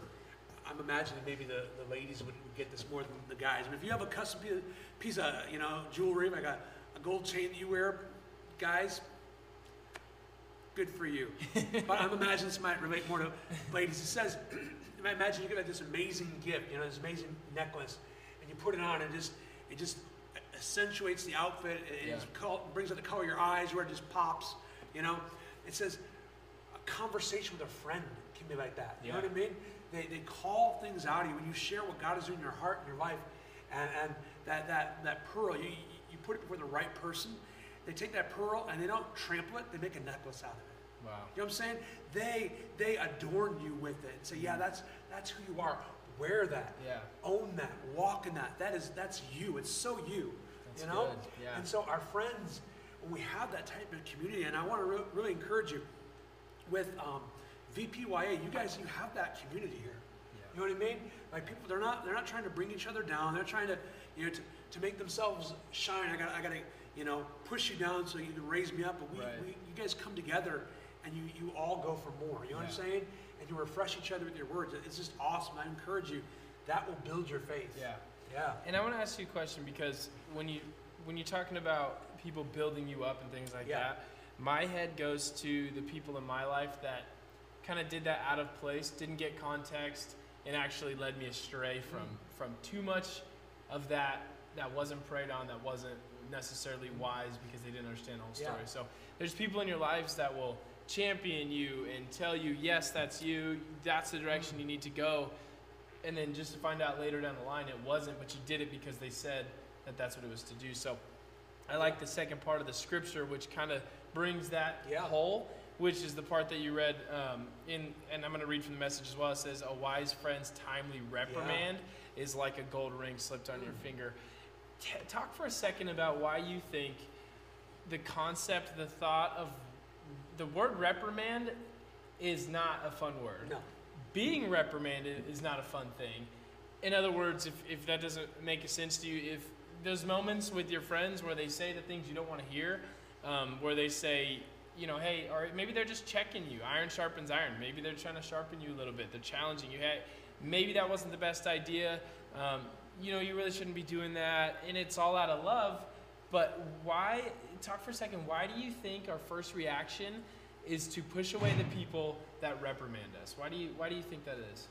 I'm imagining maybe the, the ladies would, would get this more than the guys, but if you have a custom piece, piece of, you know, jewelry, like a, a gold chain that you wear, guys, good for you. but I'm imagining this might relate more to ladies. It says, imagine you get like this amazing gift, you know, this amazing necklace, and you put it on, and just it just accentuates the outfit. It, Yeah. just col- brings out the color of your eyes, where it just pops. You know, it says conversation with a friend can be like that. You know what I mean? They, they call things out of you when you share what God is doing in your heart and your life, and, and that, that, that pearl, you, you put it before the right person. They take that pearl and they don't trample it, they make a necklace out of it. Wow. You know what I'm saying? They they adorn you with it. And say, yeah, mm-hmm. that's that's who you are. Wear that. Yeah. Own that. Walk in that. That is that's you. It's so you. That's you know. good, yeah. And so our friends, when we have that type of community, and I want to re- really encourage you with um, VPYA. You guys, you have that community here. You know what I mean? Like people, they're not they're not trying to bring each other down. They're trying to you know to, to make themselves shine. I got I got to you know push you down so you can raise me up. But we, Right. we you guys come together and you you all go for more. You know what I'm saying? And you refresh each other with your words. It's just awesome. I encourage you. That will build your faith. Yeah. Yeah. And I want to ask you a question because when you when you're talking about people building you up and things like Yeah. that. My head goes to the people in my life that kind of did that out of place, didn't get context, and actually led me astray from Mm. from too much of that that wasn't prayed on, that wasn't necessarily wise because they didn't understand the whole Yeah. story. So there's people in your lives that will champion you and tell you, yes, that's you, that's the direction you need to go, and then just to find out later down the line it wasn't, but you did it because they said that that's what it was to do. So I like the second part of the scripture, which kind of brings that Yeah. whole, which is the part that you read um, in, and I'm going to read from the message as well. It says, "A wise friend's timely reprimand is like a gold ring slipped on your finger." T- talk for a second about why you think the concept, the thought of the word reprimand is not a fun word No. being reprimanded is not a fun thing. In other words, if, if that doesn't make sense to you, if those moments with your friends where they say the things you don't want to hear, um, where they say, you know, hey, or maybe they're just checking you. Iron sharpens iron. Maybe they're trying to sharpen you a little bit. They're challenging you. Hey, maybe that wasn't the best idea. Um, you know, you really shouldn't be doing that. And it's all out of love. But why, talk for a second, why do you think our first reaction is to push away the people that reprimand us? Why do you, why do you think that is?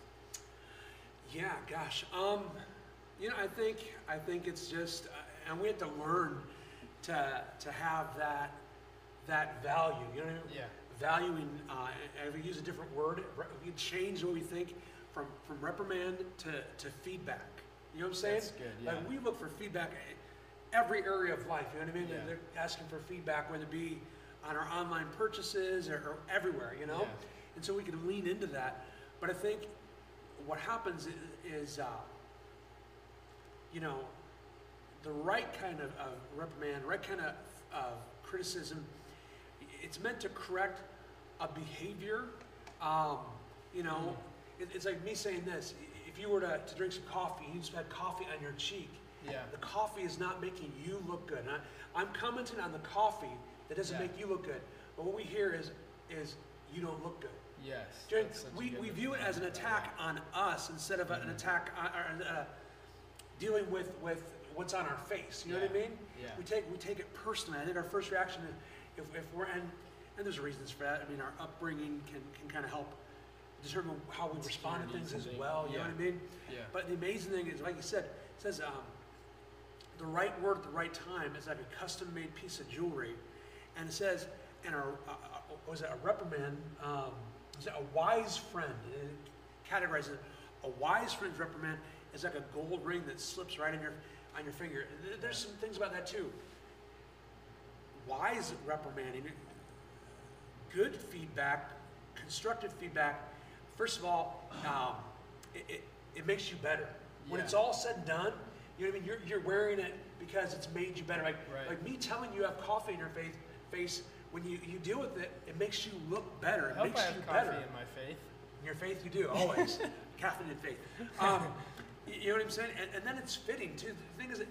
Yeah, gosh. Um, you know, I think I think it's just, uh, and we have to learn to to have that that value. You know, what I mean? Yeah. valuing. Uh, and we use a different word. We change what we think from from reprimand to to feedback. You know what I'm saying? That's good, yeah. Like we look for feedback in every area of life. You know what I mean? Yeah. They're asking for feedback, whether it be on our online purchases or, or everywhere. You know, Yeah. and so we can lean into that. But I think what happens is, is uh, you know, the right kind of, of reprimand, right kind of, of criticism, it's meant to correct a behavior. Um, you know, it, it's like me saying this. If you were to, to drink some coffee, you just had coffee on your cheek. Yeah. The coffee is not making you look good. And I, I'm commenting on the coffee that doesn't Yeah. make you look good. But what we hear is, is you don't look good. Yes. During- that's such a we, good we view it as an attack on us instead of a- an attack on, or, uh, dealing with, with what's on our face. You know what I mean? Yeah. We take we take it personally. I think our first reaction, is if, if we're and and there's reasons for that. I mean, our upbringing can, can kind of help determine how we respond to things as well. You know what I mean? Yeah. But the amazing thing is, like you said, it says um, the right word at the right time is like a custom-made piece of jewelry, and it says, and a, a, a was it a reprimand? Um, was it a wise friend? It categorizes it. A wise friend's reprimand is like a gold ring that slips right in your on your finger. There's some things about that too. Wise reprimanding, good feedback, constructive feedback. First of all, um, it, it, it makes you better. When Yeah. it's all said and done, you know what I mean? You're, you're wearing it because it's made you better. Like, Right. like me telling you you have coffee in your face, face when you, you deal with it, it makes you look better. I It hope makes I have you coffee better. in my faith. In your faith, you do, always. Caffeine and faith. Um, you know what I'm saying? And, and then it's fitting, too. The thing is that,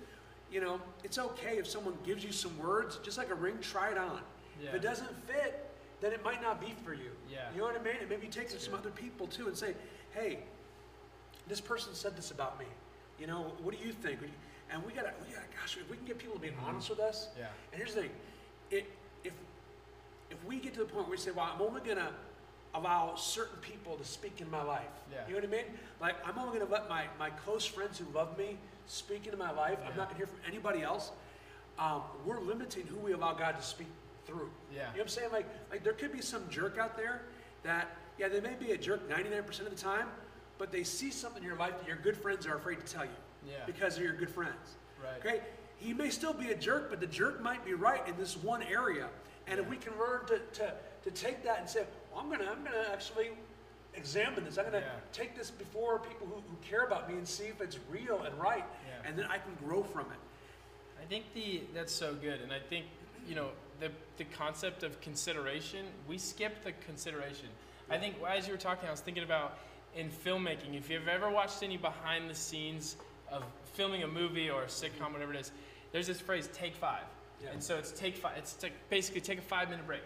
you know, it's okay if someone gives you some words, just like a ring, try it on. If it doesn't fit, then it might not be for you. Yeah. You know what I mean? And maybe take it to some other people, too, and say, hey, this person said this about me. You know, what do you think? And we gotta, we gotta, gosh, if we can get people to be Mhm. honest with us, Yeah. and here's the thing, it, if if we get to the point where we say, well, I'm only gonna allow certain people to speak in my life. Yeah. You know what I mean? Like I'm only gonna let my, my close friends who love me speak into my life. I'm not gonna hear from anybody else. Um, we're limiting who we allow God to speak through. Yeah. You know what I'm saying? Like like there could be some jerk out there that, yeah, they may be a jerk 99% of the time, but they see something in your life that your good friends are afraid to tell you Yeah. because they're your good friends. Right. Okay? He may still be a jerk, but the jerk might be right in this one area. And if we can learn to, to, to take that and say, well, I'm gonna I'm gonna actually examine this. I'm gonna Yeah. take this before people who, who care about me and see if it's real and right. Yeah. And then I can grow from it. I think the that's so good, and I think you know the the concept of consideration. We skip the consideration. I think as you were talking, I was thinking about in filmmaking. If you've ever watched any behind the scenes of filming a movie or a sitcom, whatever it is, there's this phrase "take five. Yeah. and so it's take five. It's to basically take a five minute break.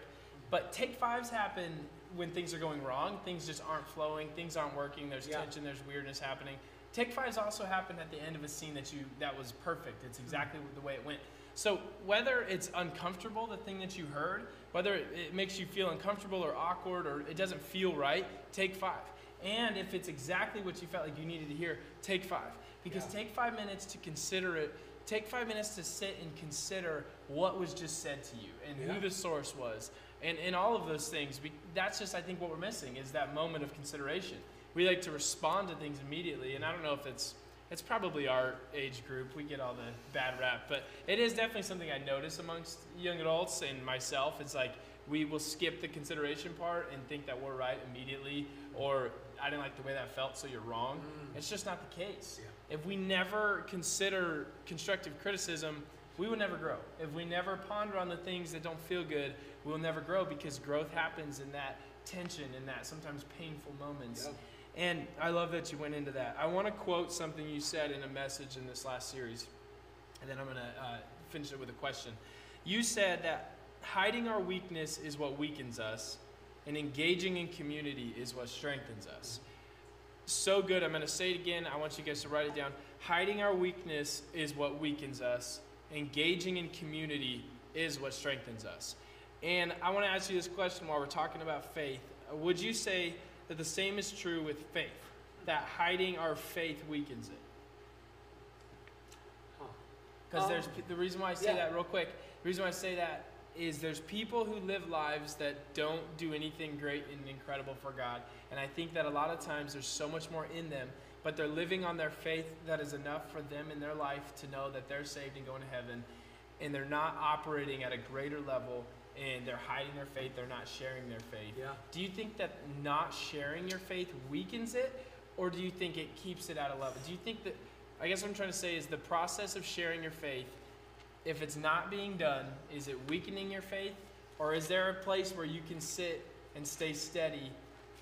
But take fives happen when things are going wrong. Things just aren't flowing. Things aren't working. There's Yeah. tension. There's weirdness happening. Take fives also happen at the end of a scene that you that was perfect. It's mm-hmm. exactly the way it went. So whether it's uncomfortable, the thing that you heard, whether it, it makes you feel uncomfortable or awkward or it doesn't feel right, take five. And if it's exactly what you felt like you needed to hear, take five. Because Yeah. take five minutes to consider it. Take five minutes to sit and consider what was just said to you and Yeah. who the source was and, and all of those things. We, that's just, I think, what we're missing is that moment of consideration. We like to respond to things immediately, and I don't know if it's it's probably our age group. We get all the bad rap, but it is definitely something I notice amongst young adults and myself. It's like we will skip the consideration part and think that we're right immediately, or I didn't like the way that felt, so you're wrong. Mm. It's just not the case. Yeah. If we never consider constructive criticism, we will never grow. If we never ponder on the things that don't feel good, we will never grow because growth happens in that tension, in that sometimes painful moments. Yep. And I love that you went into that. I want to quote something you said in a message in this last series, and then I'm going to uh, finish it with a question. You said that hiding our weakness is what weakens us, and engaging in community is what strengthens us. So good. I'm going to say it again. I want you guys to write it down. Hiding our weakness is what weakens us, engaging in community is what strengthens us. And I want to ask you this question while we're talking about faith. Would you say that the same is true with faith? That hiding our faith weakens it? Huh. Because Um, there's the reason why I say yeah. that real quick. The reason why I say that is there's people who live lives that don't do anything great and incredible for God, and I think that a lot of times there's so much more in them, but they're living on their faith that is enough for them in their life to know that they're saved and going to heaven, and they're not operating at a greater level, and they're hiding their faith. They're not sharing their faith. Yeah. Do you think that not sharing your faith weakens it, or do you think it keeps it at a level? Do you think that, I guess what I'm trying to say is the process of sharing your faith, if it's not being done, is it weakening your faith, or is there a place where you can sit and stay steady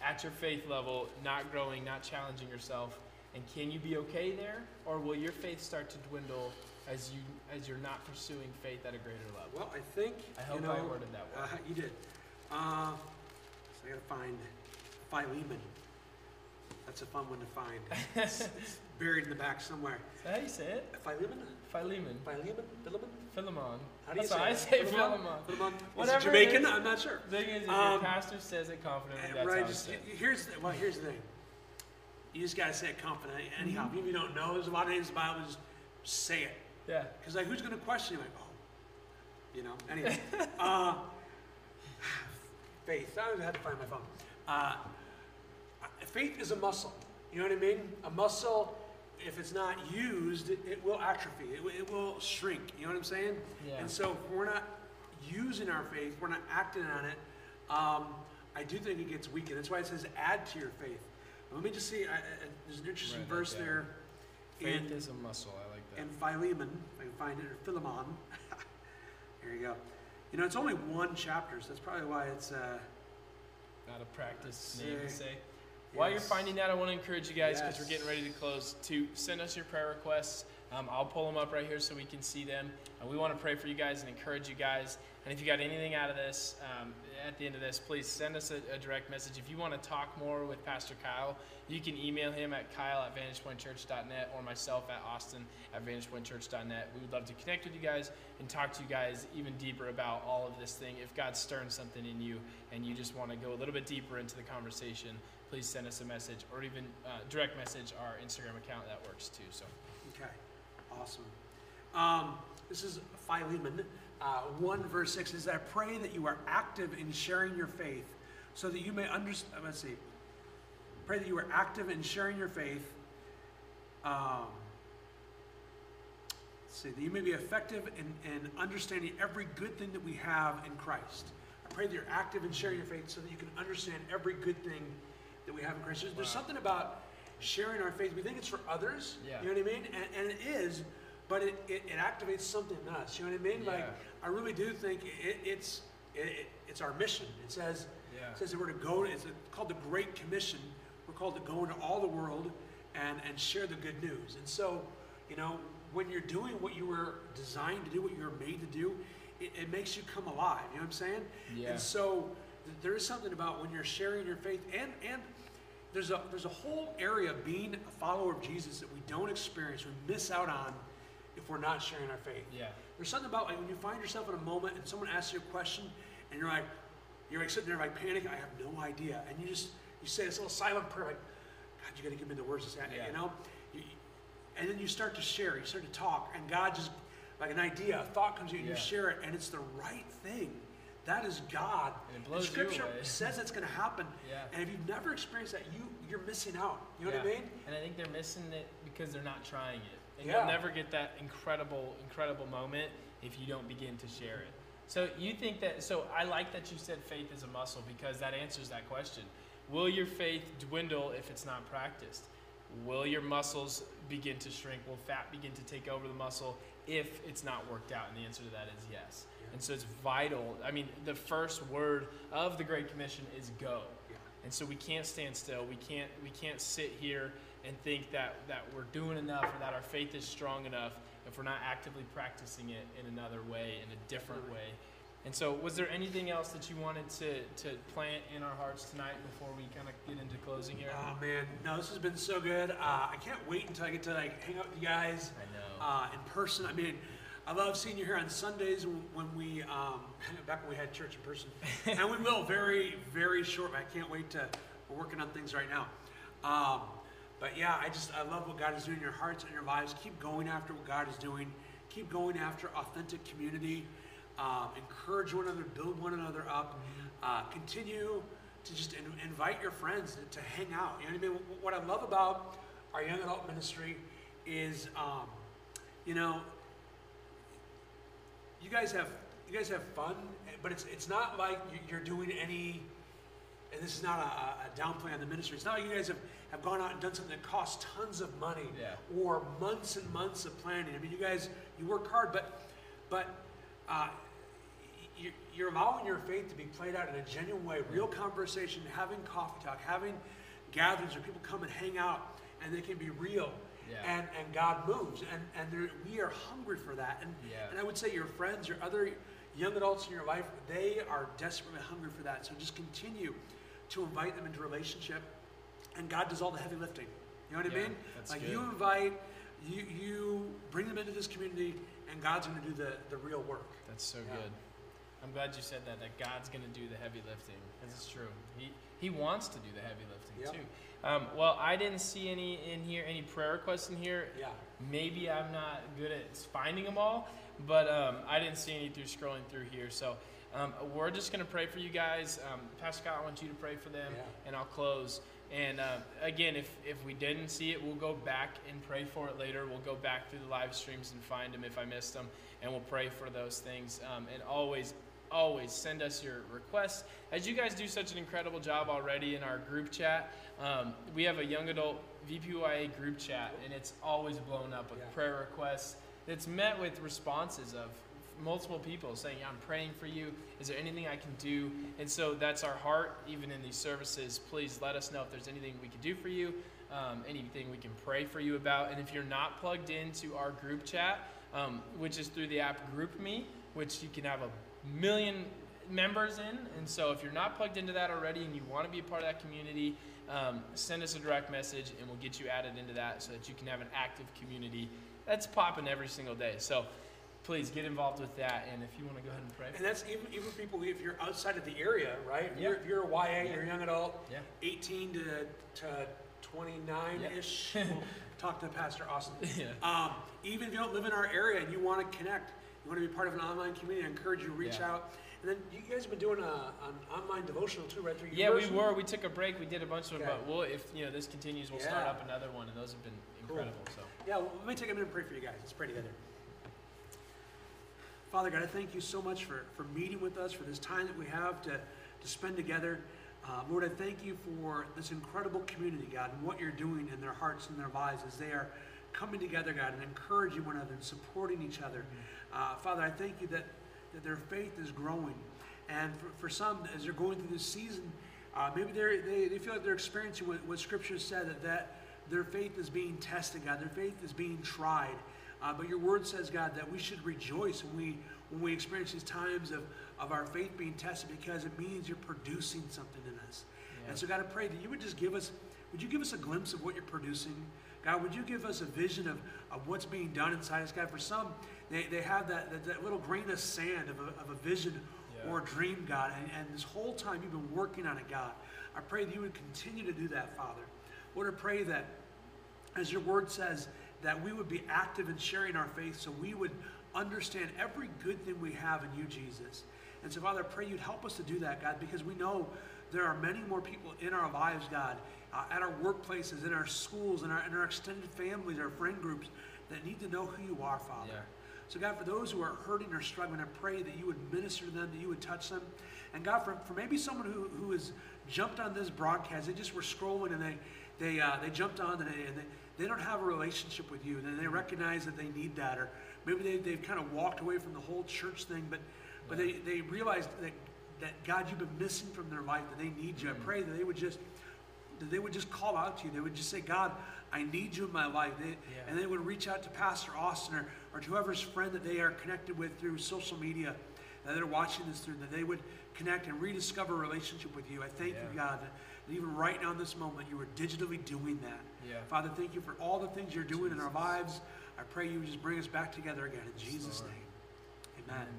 at your faith level, not growing, not challenging yourself? And can you be okay there, or will your faith start to dwindle as you as you're not pursuing faith at a greater level? Well, I think I hope you know, I worded that well. Uh, you did. Uh, so I got to find Philemon. That's a fun one to find. it's, it's buried in the back somewhere. Is that how you say it? Philemon? Philemon. Philemon? Philemon? Philemon. How do you That's how say I it? say Philemon? Philemon. Philemon? Is Whatever it it Jamaican? is. I'm not sure. The Thing is, if Um, your pastor says it confidently, that's right, how just it's here's the, well, here's the thing. You just gotta say it confidently. Anyhow, Mm-hmm. if you don't know, there's a lot of names in the Bible. Just say it, Yeah. because like, who's gonna question you? Like, oh, you know. Anyway, uh, faith. I had to find my phone. Uh, faith is a muscle. You know what I mean? A muscle, if it's not used, it, will atrophy. It, will- it will shrink. You know what I'm saying? Yeah. And so if we're not using our faith, we're not acting on it. Um, I do think it gets weakened. That's why it says add to your faith. Let me just see. I, I, there's an interesting that verse down. there Faith in, is a muscle. I like in Philemon. If I can find it, or Philemon. Here you go. You know, it's only one chapter, so that's probably why it's. Uh, Not a practice name to say. While you're finding that, I want to encourage you guys because we're getting ready to close to send us your prayer requests. Um, I'll pull them up right here so we can see them. And we want to pray for you guys and encourage you guys. And if you got anything out of this, um, at the end of this, please send us a, a direct message. If you want to talk more with Pastor Kyle, you can email him at kyle at vantagepointchurch.net or myself at austin at vantagepointchurch.net. We would love to connect with you guys and talk to you guys even deeper about all of this thing. If God's stirring something in you and you just want to go a little bit deeper into the conversation, please send us a message or even uh, direct message our Instagram account. That works too. So, awesome. Um, this is Philemon. Uh, 1 verse 6 is I pray that you are active in sharing your faith so that you may understand. Let's see. Pray that you are active in sharing your faith. Um, let's see, that you may be effective in, in understanding every good thing that we have in Christ. I pray that you're active in sharing your faith so that you can understand every good thing that we have in Christ. There's, there's something about sharing our faith. We think it's for others. Yeah. You know what I mean? And, and it is, but it, it, it activates something in us. You know what I mean? Like, I really do think it, it's, it, it- it's our mission. It says, Yeah. it says that we're to go, it's called the Great Commission. We're called to go into all the world and, and share the good news. And so, you know, when you're doing what you were designed to do, what you were made to do, it, it makes you come alive. You know what I'm saying? Yeah. And so th- there is something about when you're sharing your faith and, and there's a, there's a whole area of being a follower of Jesus that we don't experience, we miss out on if we're not sharing our faith. yeah. there's something about like when you find yourself in a moment and someone asks you a question and you're like, you're like sitting there like panicking, I have no idea. And you just, you say this little silent prayer like, God, you got to give me the words to say, Yeah. you know? You, and then you start to share, you start to talk, and God just, like an idea, a thought comes to you, and Yeah. you share it, and it's the right thing. That is God. And it blows you Scripture says it's going to happen. Yeah. And if you've never experienced that, you you're missing out. You know what I mean? And I think they're missing it because they're not trying it. And Yeah. you'll never get that incredible, incredible moment if you don't begin to share it. So you think that so I like that you said faith is a muscle because that answers that question. Will your faith dwindle if it's not practiced? Will your muscles begin to shrink? Will fat begin to take over the muscle if it's not worked out? And the answer to that is yes. And so it's vital. I mean, the first word of the Great Commission is go. Yeah. And so we can't stand still. We can't we can't sit here and think that that we're doing enough or that our faith is strong enough if we're not actively practicing it in another way, in a different way. And so, was there anything else that you wanted to, to plant in our hearts tonight before we kind of get into closing here? Oh man, no, this has been so good. Uh, I can't wait until I get to like hang out with you guys I know. uh, in person. I mean, I love seeing you here on Sundays when, we um, back when we had church in person, and we will very very short. I can't wait to. We're working on things right now. Um, but yeah, I just I love what God is doing in your hearts and your lives. Keep going after what God is doing. Keep going after authentic community. Um, encourage one another, build one another up. Uh, continue to just in, invite your friends to, to hang out. You know what I mean? What I love about our young adult ministry is, um, you know, you guys have you guys have fun, but it's it's not like you- you're doing any. And this is not a, a downplay on the ministry. It's not like you guys have, have gone out and done something that costs tons of money Yeah. or months and months of planning. I mean, you guys you work hard, but but uh, you, you're allowing your faith to be played out in a genuine way, real conversation, having coffee talk, having gatherings where people come and hang out, and they can be real. Yeah. And, and God moves, and, and there, we are hungry for that. And, Yeah. and I would say your friends, your other young adults in your life, they are desperately hungry for that. So just continue to invite them into relationship, and God does all the heavy lifting. You know what I Yeah, mean? like good. you invite, you you bring them into this community, and God's going to do the, the real work. That's so good. I'm glad you said that. That God's going to do the heavy lifting. Because it's true. He He wants to do the heavy lifting Yeah. too. Um, well, I didn't see any in here, any prayer requests in here. Yeah. Maybe I'm not good at finding them all, but um, I didn't see any through scrolling through here. So um, we're just going to pray for you guys. Um, Pastor Scott, I want you to pray for them, Yeah. and I'll close. And uh, again, if, if we didn't see it, we'll go back and pray for it later. We'll go back through the live streams and find them if I missed them, and we'll pray for those things. Um, and always, always send us your requests. As you guys do such an incredible job already in our group chat, um, we have a young adult VPYA group chat, and it's always blown up with Yeah. prayer requests. It's met with responses of multiple people saying, I'm praying for you. Is there anything I can do? And so that's our heart, even in these services. Please let us know if there's anything we can do for you, um, anything we can pray for you about. And if you're not plugged into our group chat, um, which is through the app GroupMe, which you can have a million members in. And so if you're not plugged into that already and you want to be a part of that community, um, send us a direct message and we'll get you added into that so that you can have an active community that's popping every single day. So please get involved with that. And if you want to go ahead and pray. And that's even even people if you're outside of the area, right? If Yeah. You're, if you're a YA, you're a young adult, Yeah. 18 to, to 29 ish. We'll talk to Pastor Austin. Yeah. Um, even if you don't live in our area and you want to connect, you want to be part of an online community, I encourage you to reach Yeah. out. And then you guys have been doing a, an online devotional too, right? Through Yeah, we were. We took a break. We did a bunch of them, but we'll, if you know this continues, we'll start up another one, and those have been incredible. So Yeah, well, let me take a minute and pray for you guys. Let's pray together. Father God, I thank you so much for, for meeting with us, for this time that we have to, to spend together. Uh, Lord, I thank you for this incredible community, God, and what you're doing in their hearts and their lives as they are coming together, God, and encouraging one another and supporting each other. Uh, Father, I thank you that, that their faith is growing. And for, for some, as they're going through this season, uh, maybe they, they feel like they're experiencing what, what Scripture said, that, that their faith is being tested, God. Their faith is being tried. Uh, but your word says, God, that we should rejoice when we, when we experience these times of, of our faith being tested because it means you're producing something in us. Yeah. And so, God, I pray that you would just give us, would you give us a glimpse of what you're producing? God, would you give us a vision of, of what's being done inside us? God, for some, they, they have that, that, that little grain of sand of a, of a vision Yeah. or a dream, God. And, and this whole time you've been working on it, God. I pray that you would continue to do that, Father. Lord, I pray that, as your word says, that we would be active in sharing our faith so we would understand every good thing we have in you, Jesus. And so, Father, I pray you'd help us to do that, God, because we know there are many more people in our lives, God, uh, at our workplaces, in our schools, in our, in our extended families, our friend groups, that need to know who you are, Father. Yeah. So, God, for those who are hurting or struggling, I pray that you would minister to them, that you would touch them. And God, for, for maybe someone who, who has jumped on this broadcast, they just were scrolling and they, they, uh, they jumped on and, they, and they, they don't have a relationship with you, and they recognize that they need that, or maybe they, they've kind of walked away from the whole church thing, but, but they, they realize that, that, God, you've been missing from their life, that they need you. I mm. pray that they would just that they would just call out to you. They would just say, God, I need you in my life. They, And they would reach out to Pastor Austin or, or to whoever's friend that they are connected with through social media that they're watching this through, that they would connect and rediscover a relationship with you. I thank you, God, that even right now in this moment, you are digitally doing that. Yeah. Father, thank you for all the things you're doing in our lives. I pray you would just bring us back together again. In Jesus' Lord. name, amen. And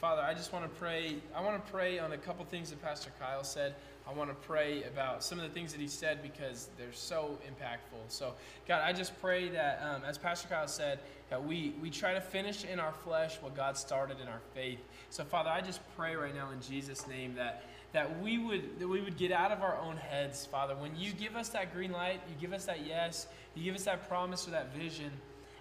Father, I just want to pray. I want to pray on a couple things that Pastor Kyle said. I want to pray about some of the things that he said because they're so impactful. So, God, I just pray that, um, as Pastor Kyle said, that we, we try to finish in our flesh what God started in our faith. So, Father, I just pray right now in Jesus' name that that we would that we would get out of our own heads, Father. When you give us that green light, you give us that yes, you give us that promise or that vision.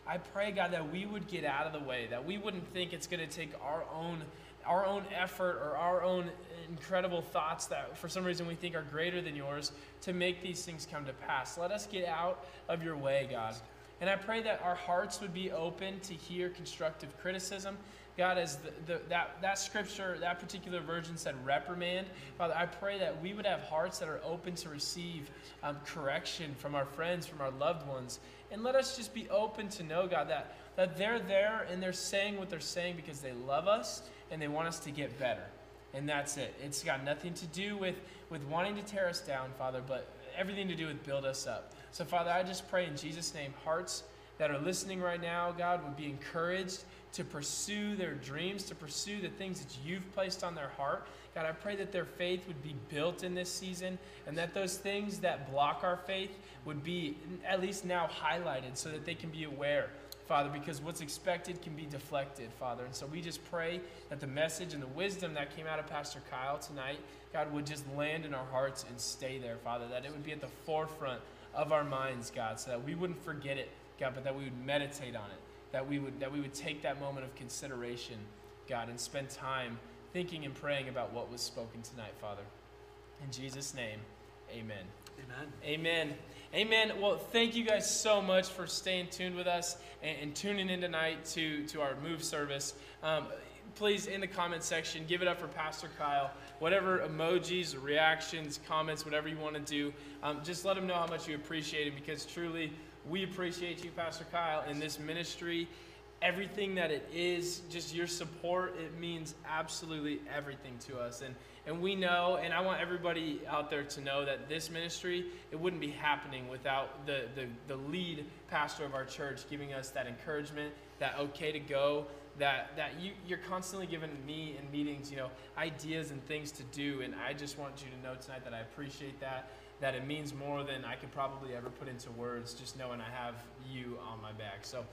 I pray, God, that we would get out of the way, that we wouldn't think it's going to take our own our own effort or our own incredible thoughts that for some reason we think are greater than yours to make these things come to pass. Let us get out of your way, God. And I pray that our hearts would be open to hear constructive criticism. God, as the, the, that, that scripture, that particular version said reprimand, Father, I pray that we would have hearts that are open to receive um, correction from our friends, from our loved ones. And let us just be open to know, God, that, that they're there and they're saying what they're saying because they love us and they want us to get better. And that's it. It's got nothing to do with, with wanting to tear us down, Father, but everything to do with build us up. So, Father, I just pray in Jesus' name, hearts that are listening right now, God, would be encouraged to pursue their dreams, to pursue the things that you've placed on their heart. God, I pray that their faith would be built in this season and that those things that block our faith would be at least now highlighted so that they can be aware. Father, because what's expected can be deflected, Father. And so we just pray that the message and the wisdom that came out of Pastor Kyle tonight, God, would just land in our hearts and stay there, Father. That it would be at the forefront of our minds, God, so that we wouldn't forget it, God, but that we would meditate on it. That we would that we would take that moment of consideration, God, and spend time thinking and praying about what was spoken tonight, Father. In Jesus' name, amen. Amen. Amen. Amen. Well, thank you guys so much for staying tuned with us and, and tuning in tonight to, to our move service. Um, please, in the comment section, give it up for Pastor Kyle. Whatever emojis, reactions, comments, whatever you want to do, um, just let him know how much you appreciate it because truly we appreciate you, Pastor Kyle, in this ministry. Everything that it is, just your support, it means absolutely everything to us. And and we know, and I want everybody out there to know that this ministry, it wouldn't be happening without the, the, the lead pastor of our church giving us that encouragement, that okay to go, that, that you, you're constantly giving me in meetings, you know, ideas and things to do. And I just want you to know tonight that I appreciate that, that it means more than I could probably ever put into words, just knowing I have you on my back. So,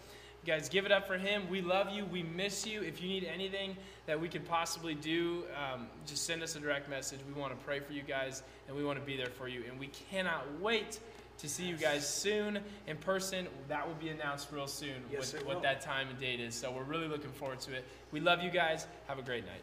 guys, give it up for him. We love you. We miss you. If you need anything that we could possibly do, um, just send us a direct message. We want to pray for you guys, and we want to be there for you. And we cannot wait to see you guys soon in person. That will be announced real soon yes, with what that time and date is. So we're really looking forward to it. We love you guys. Have a great night.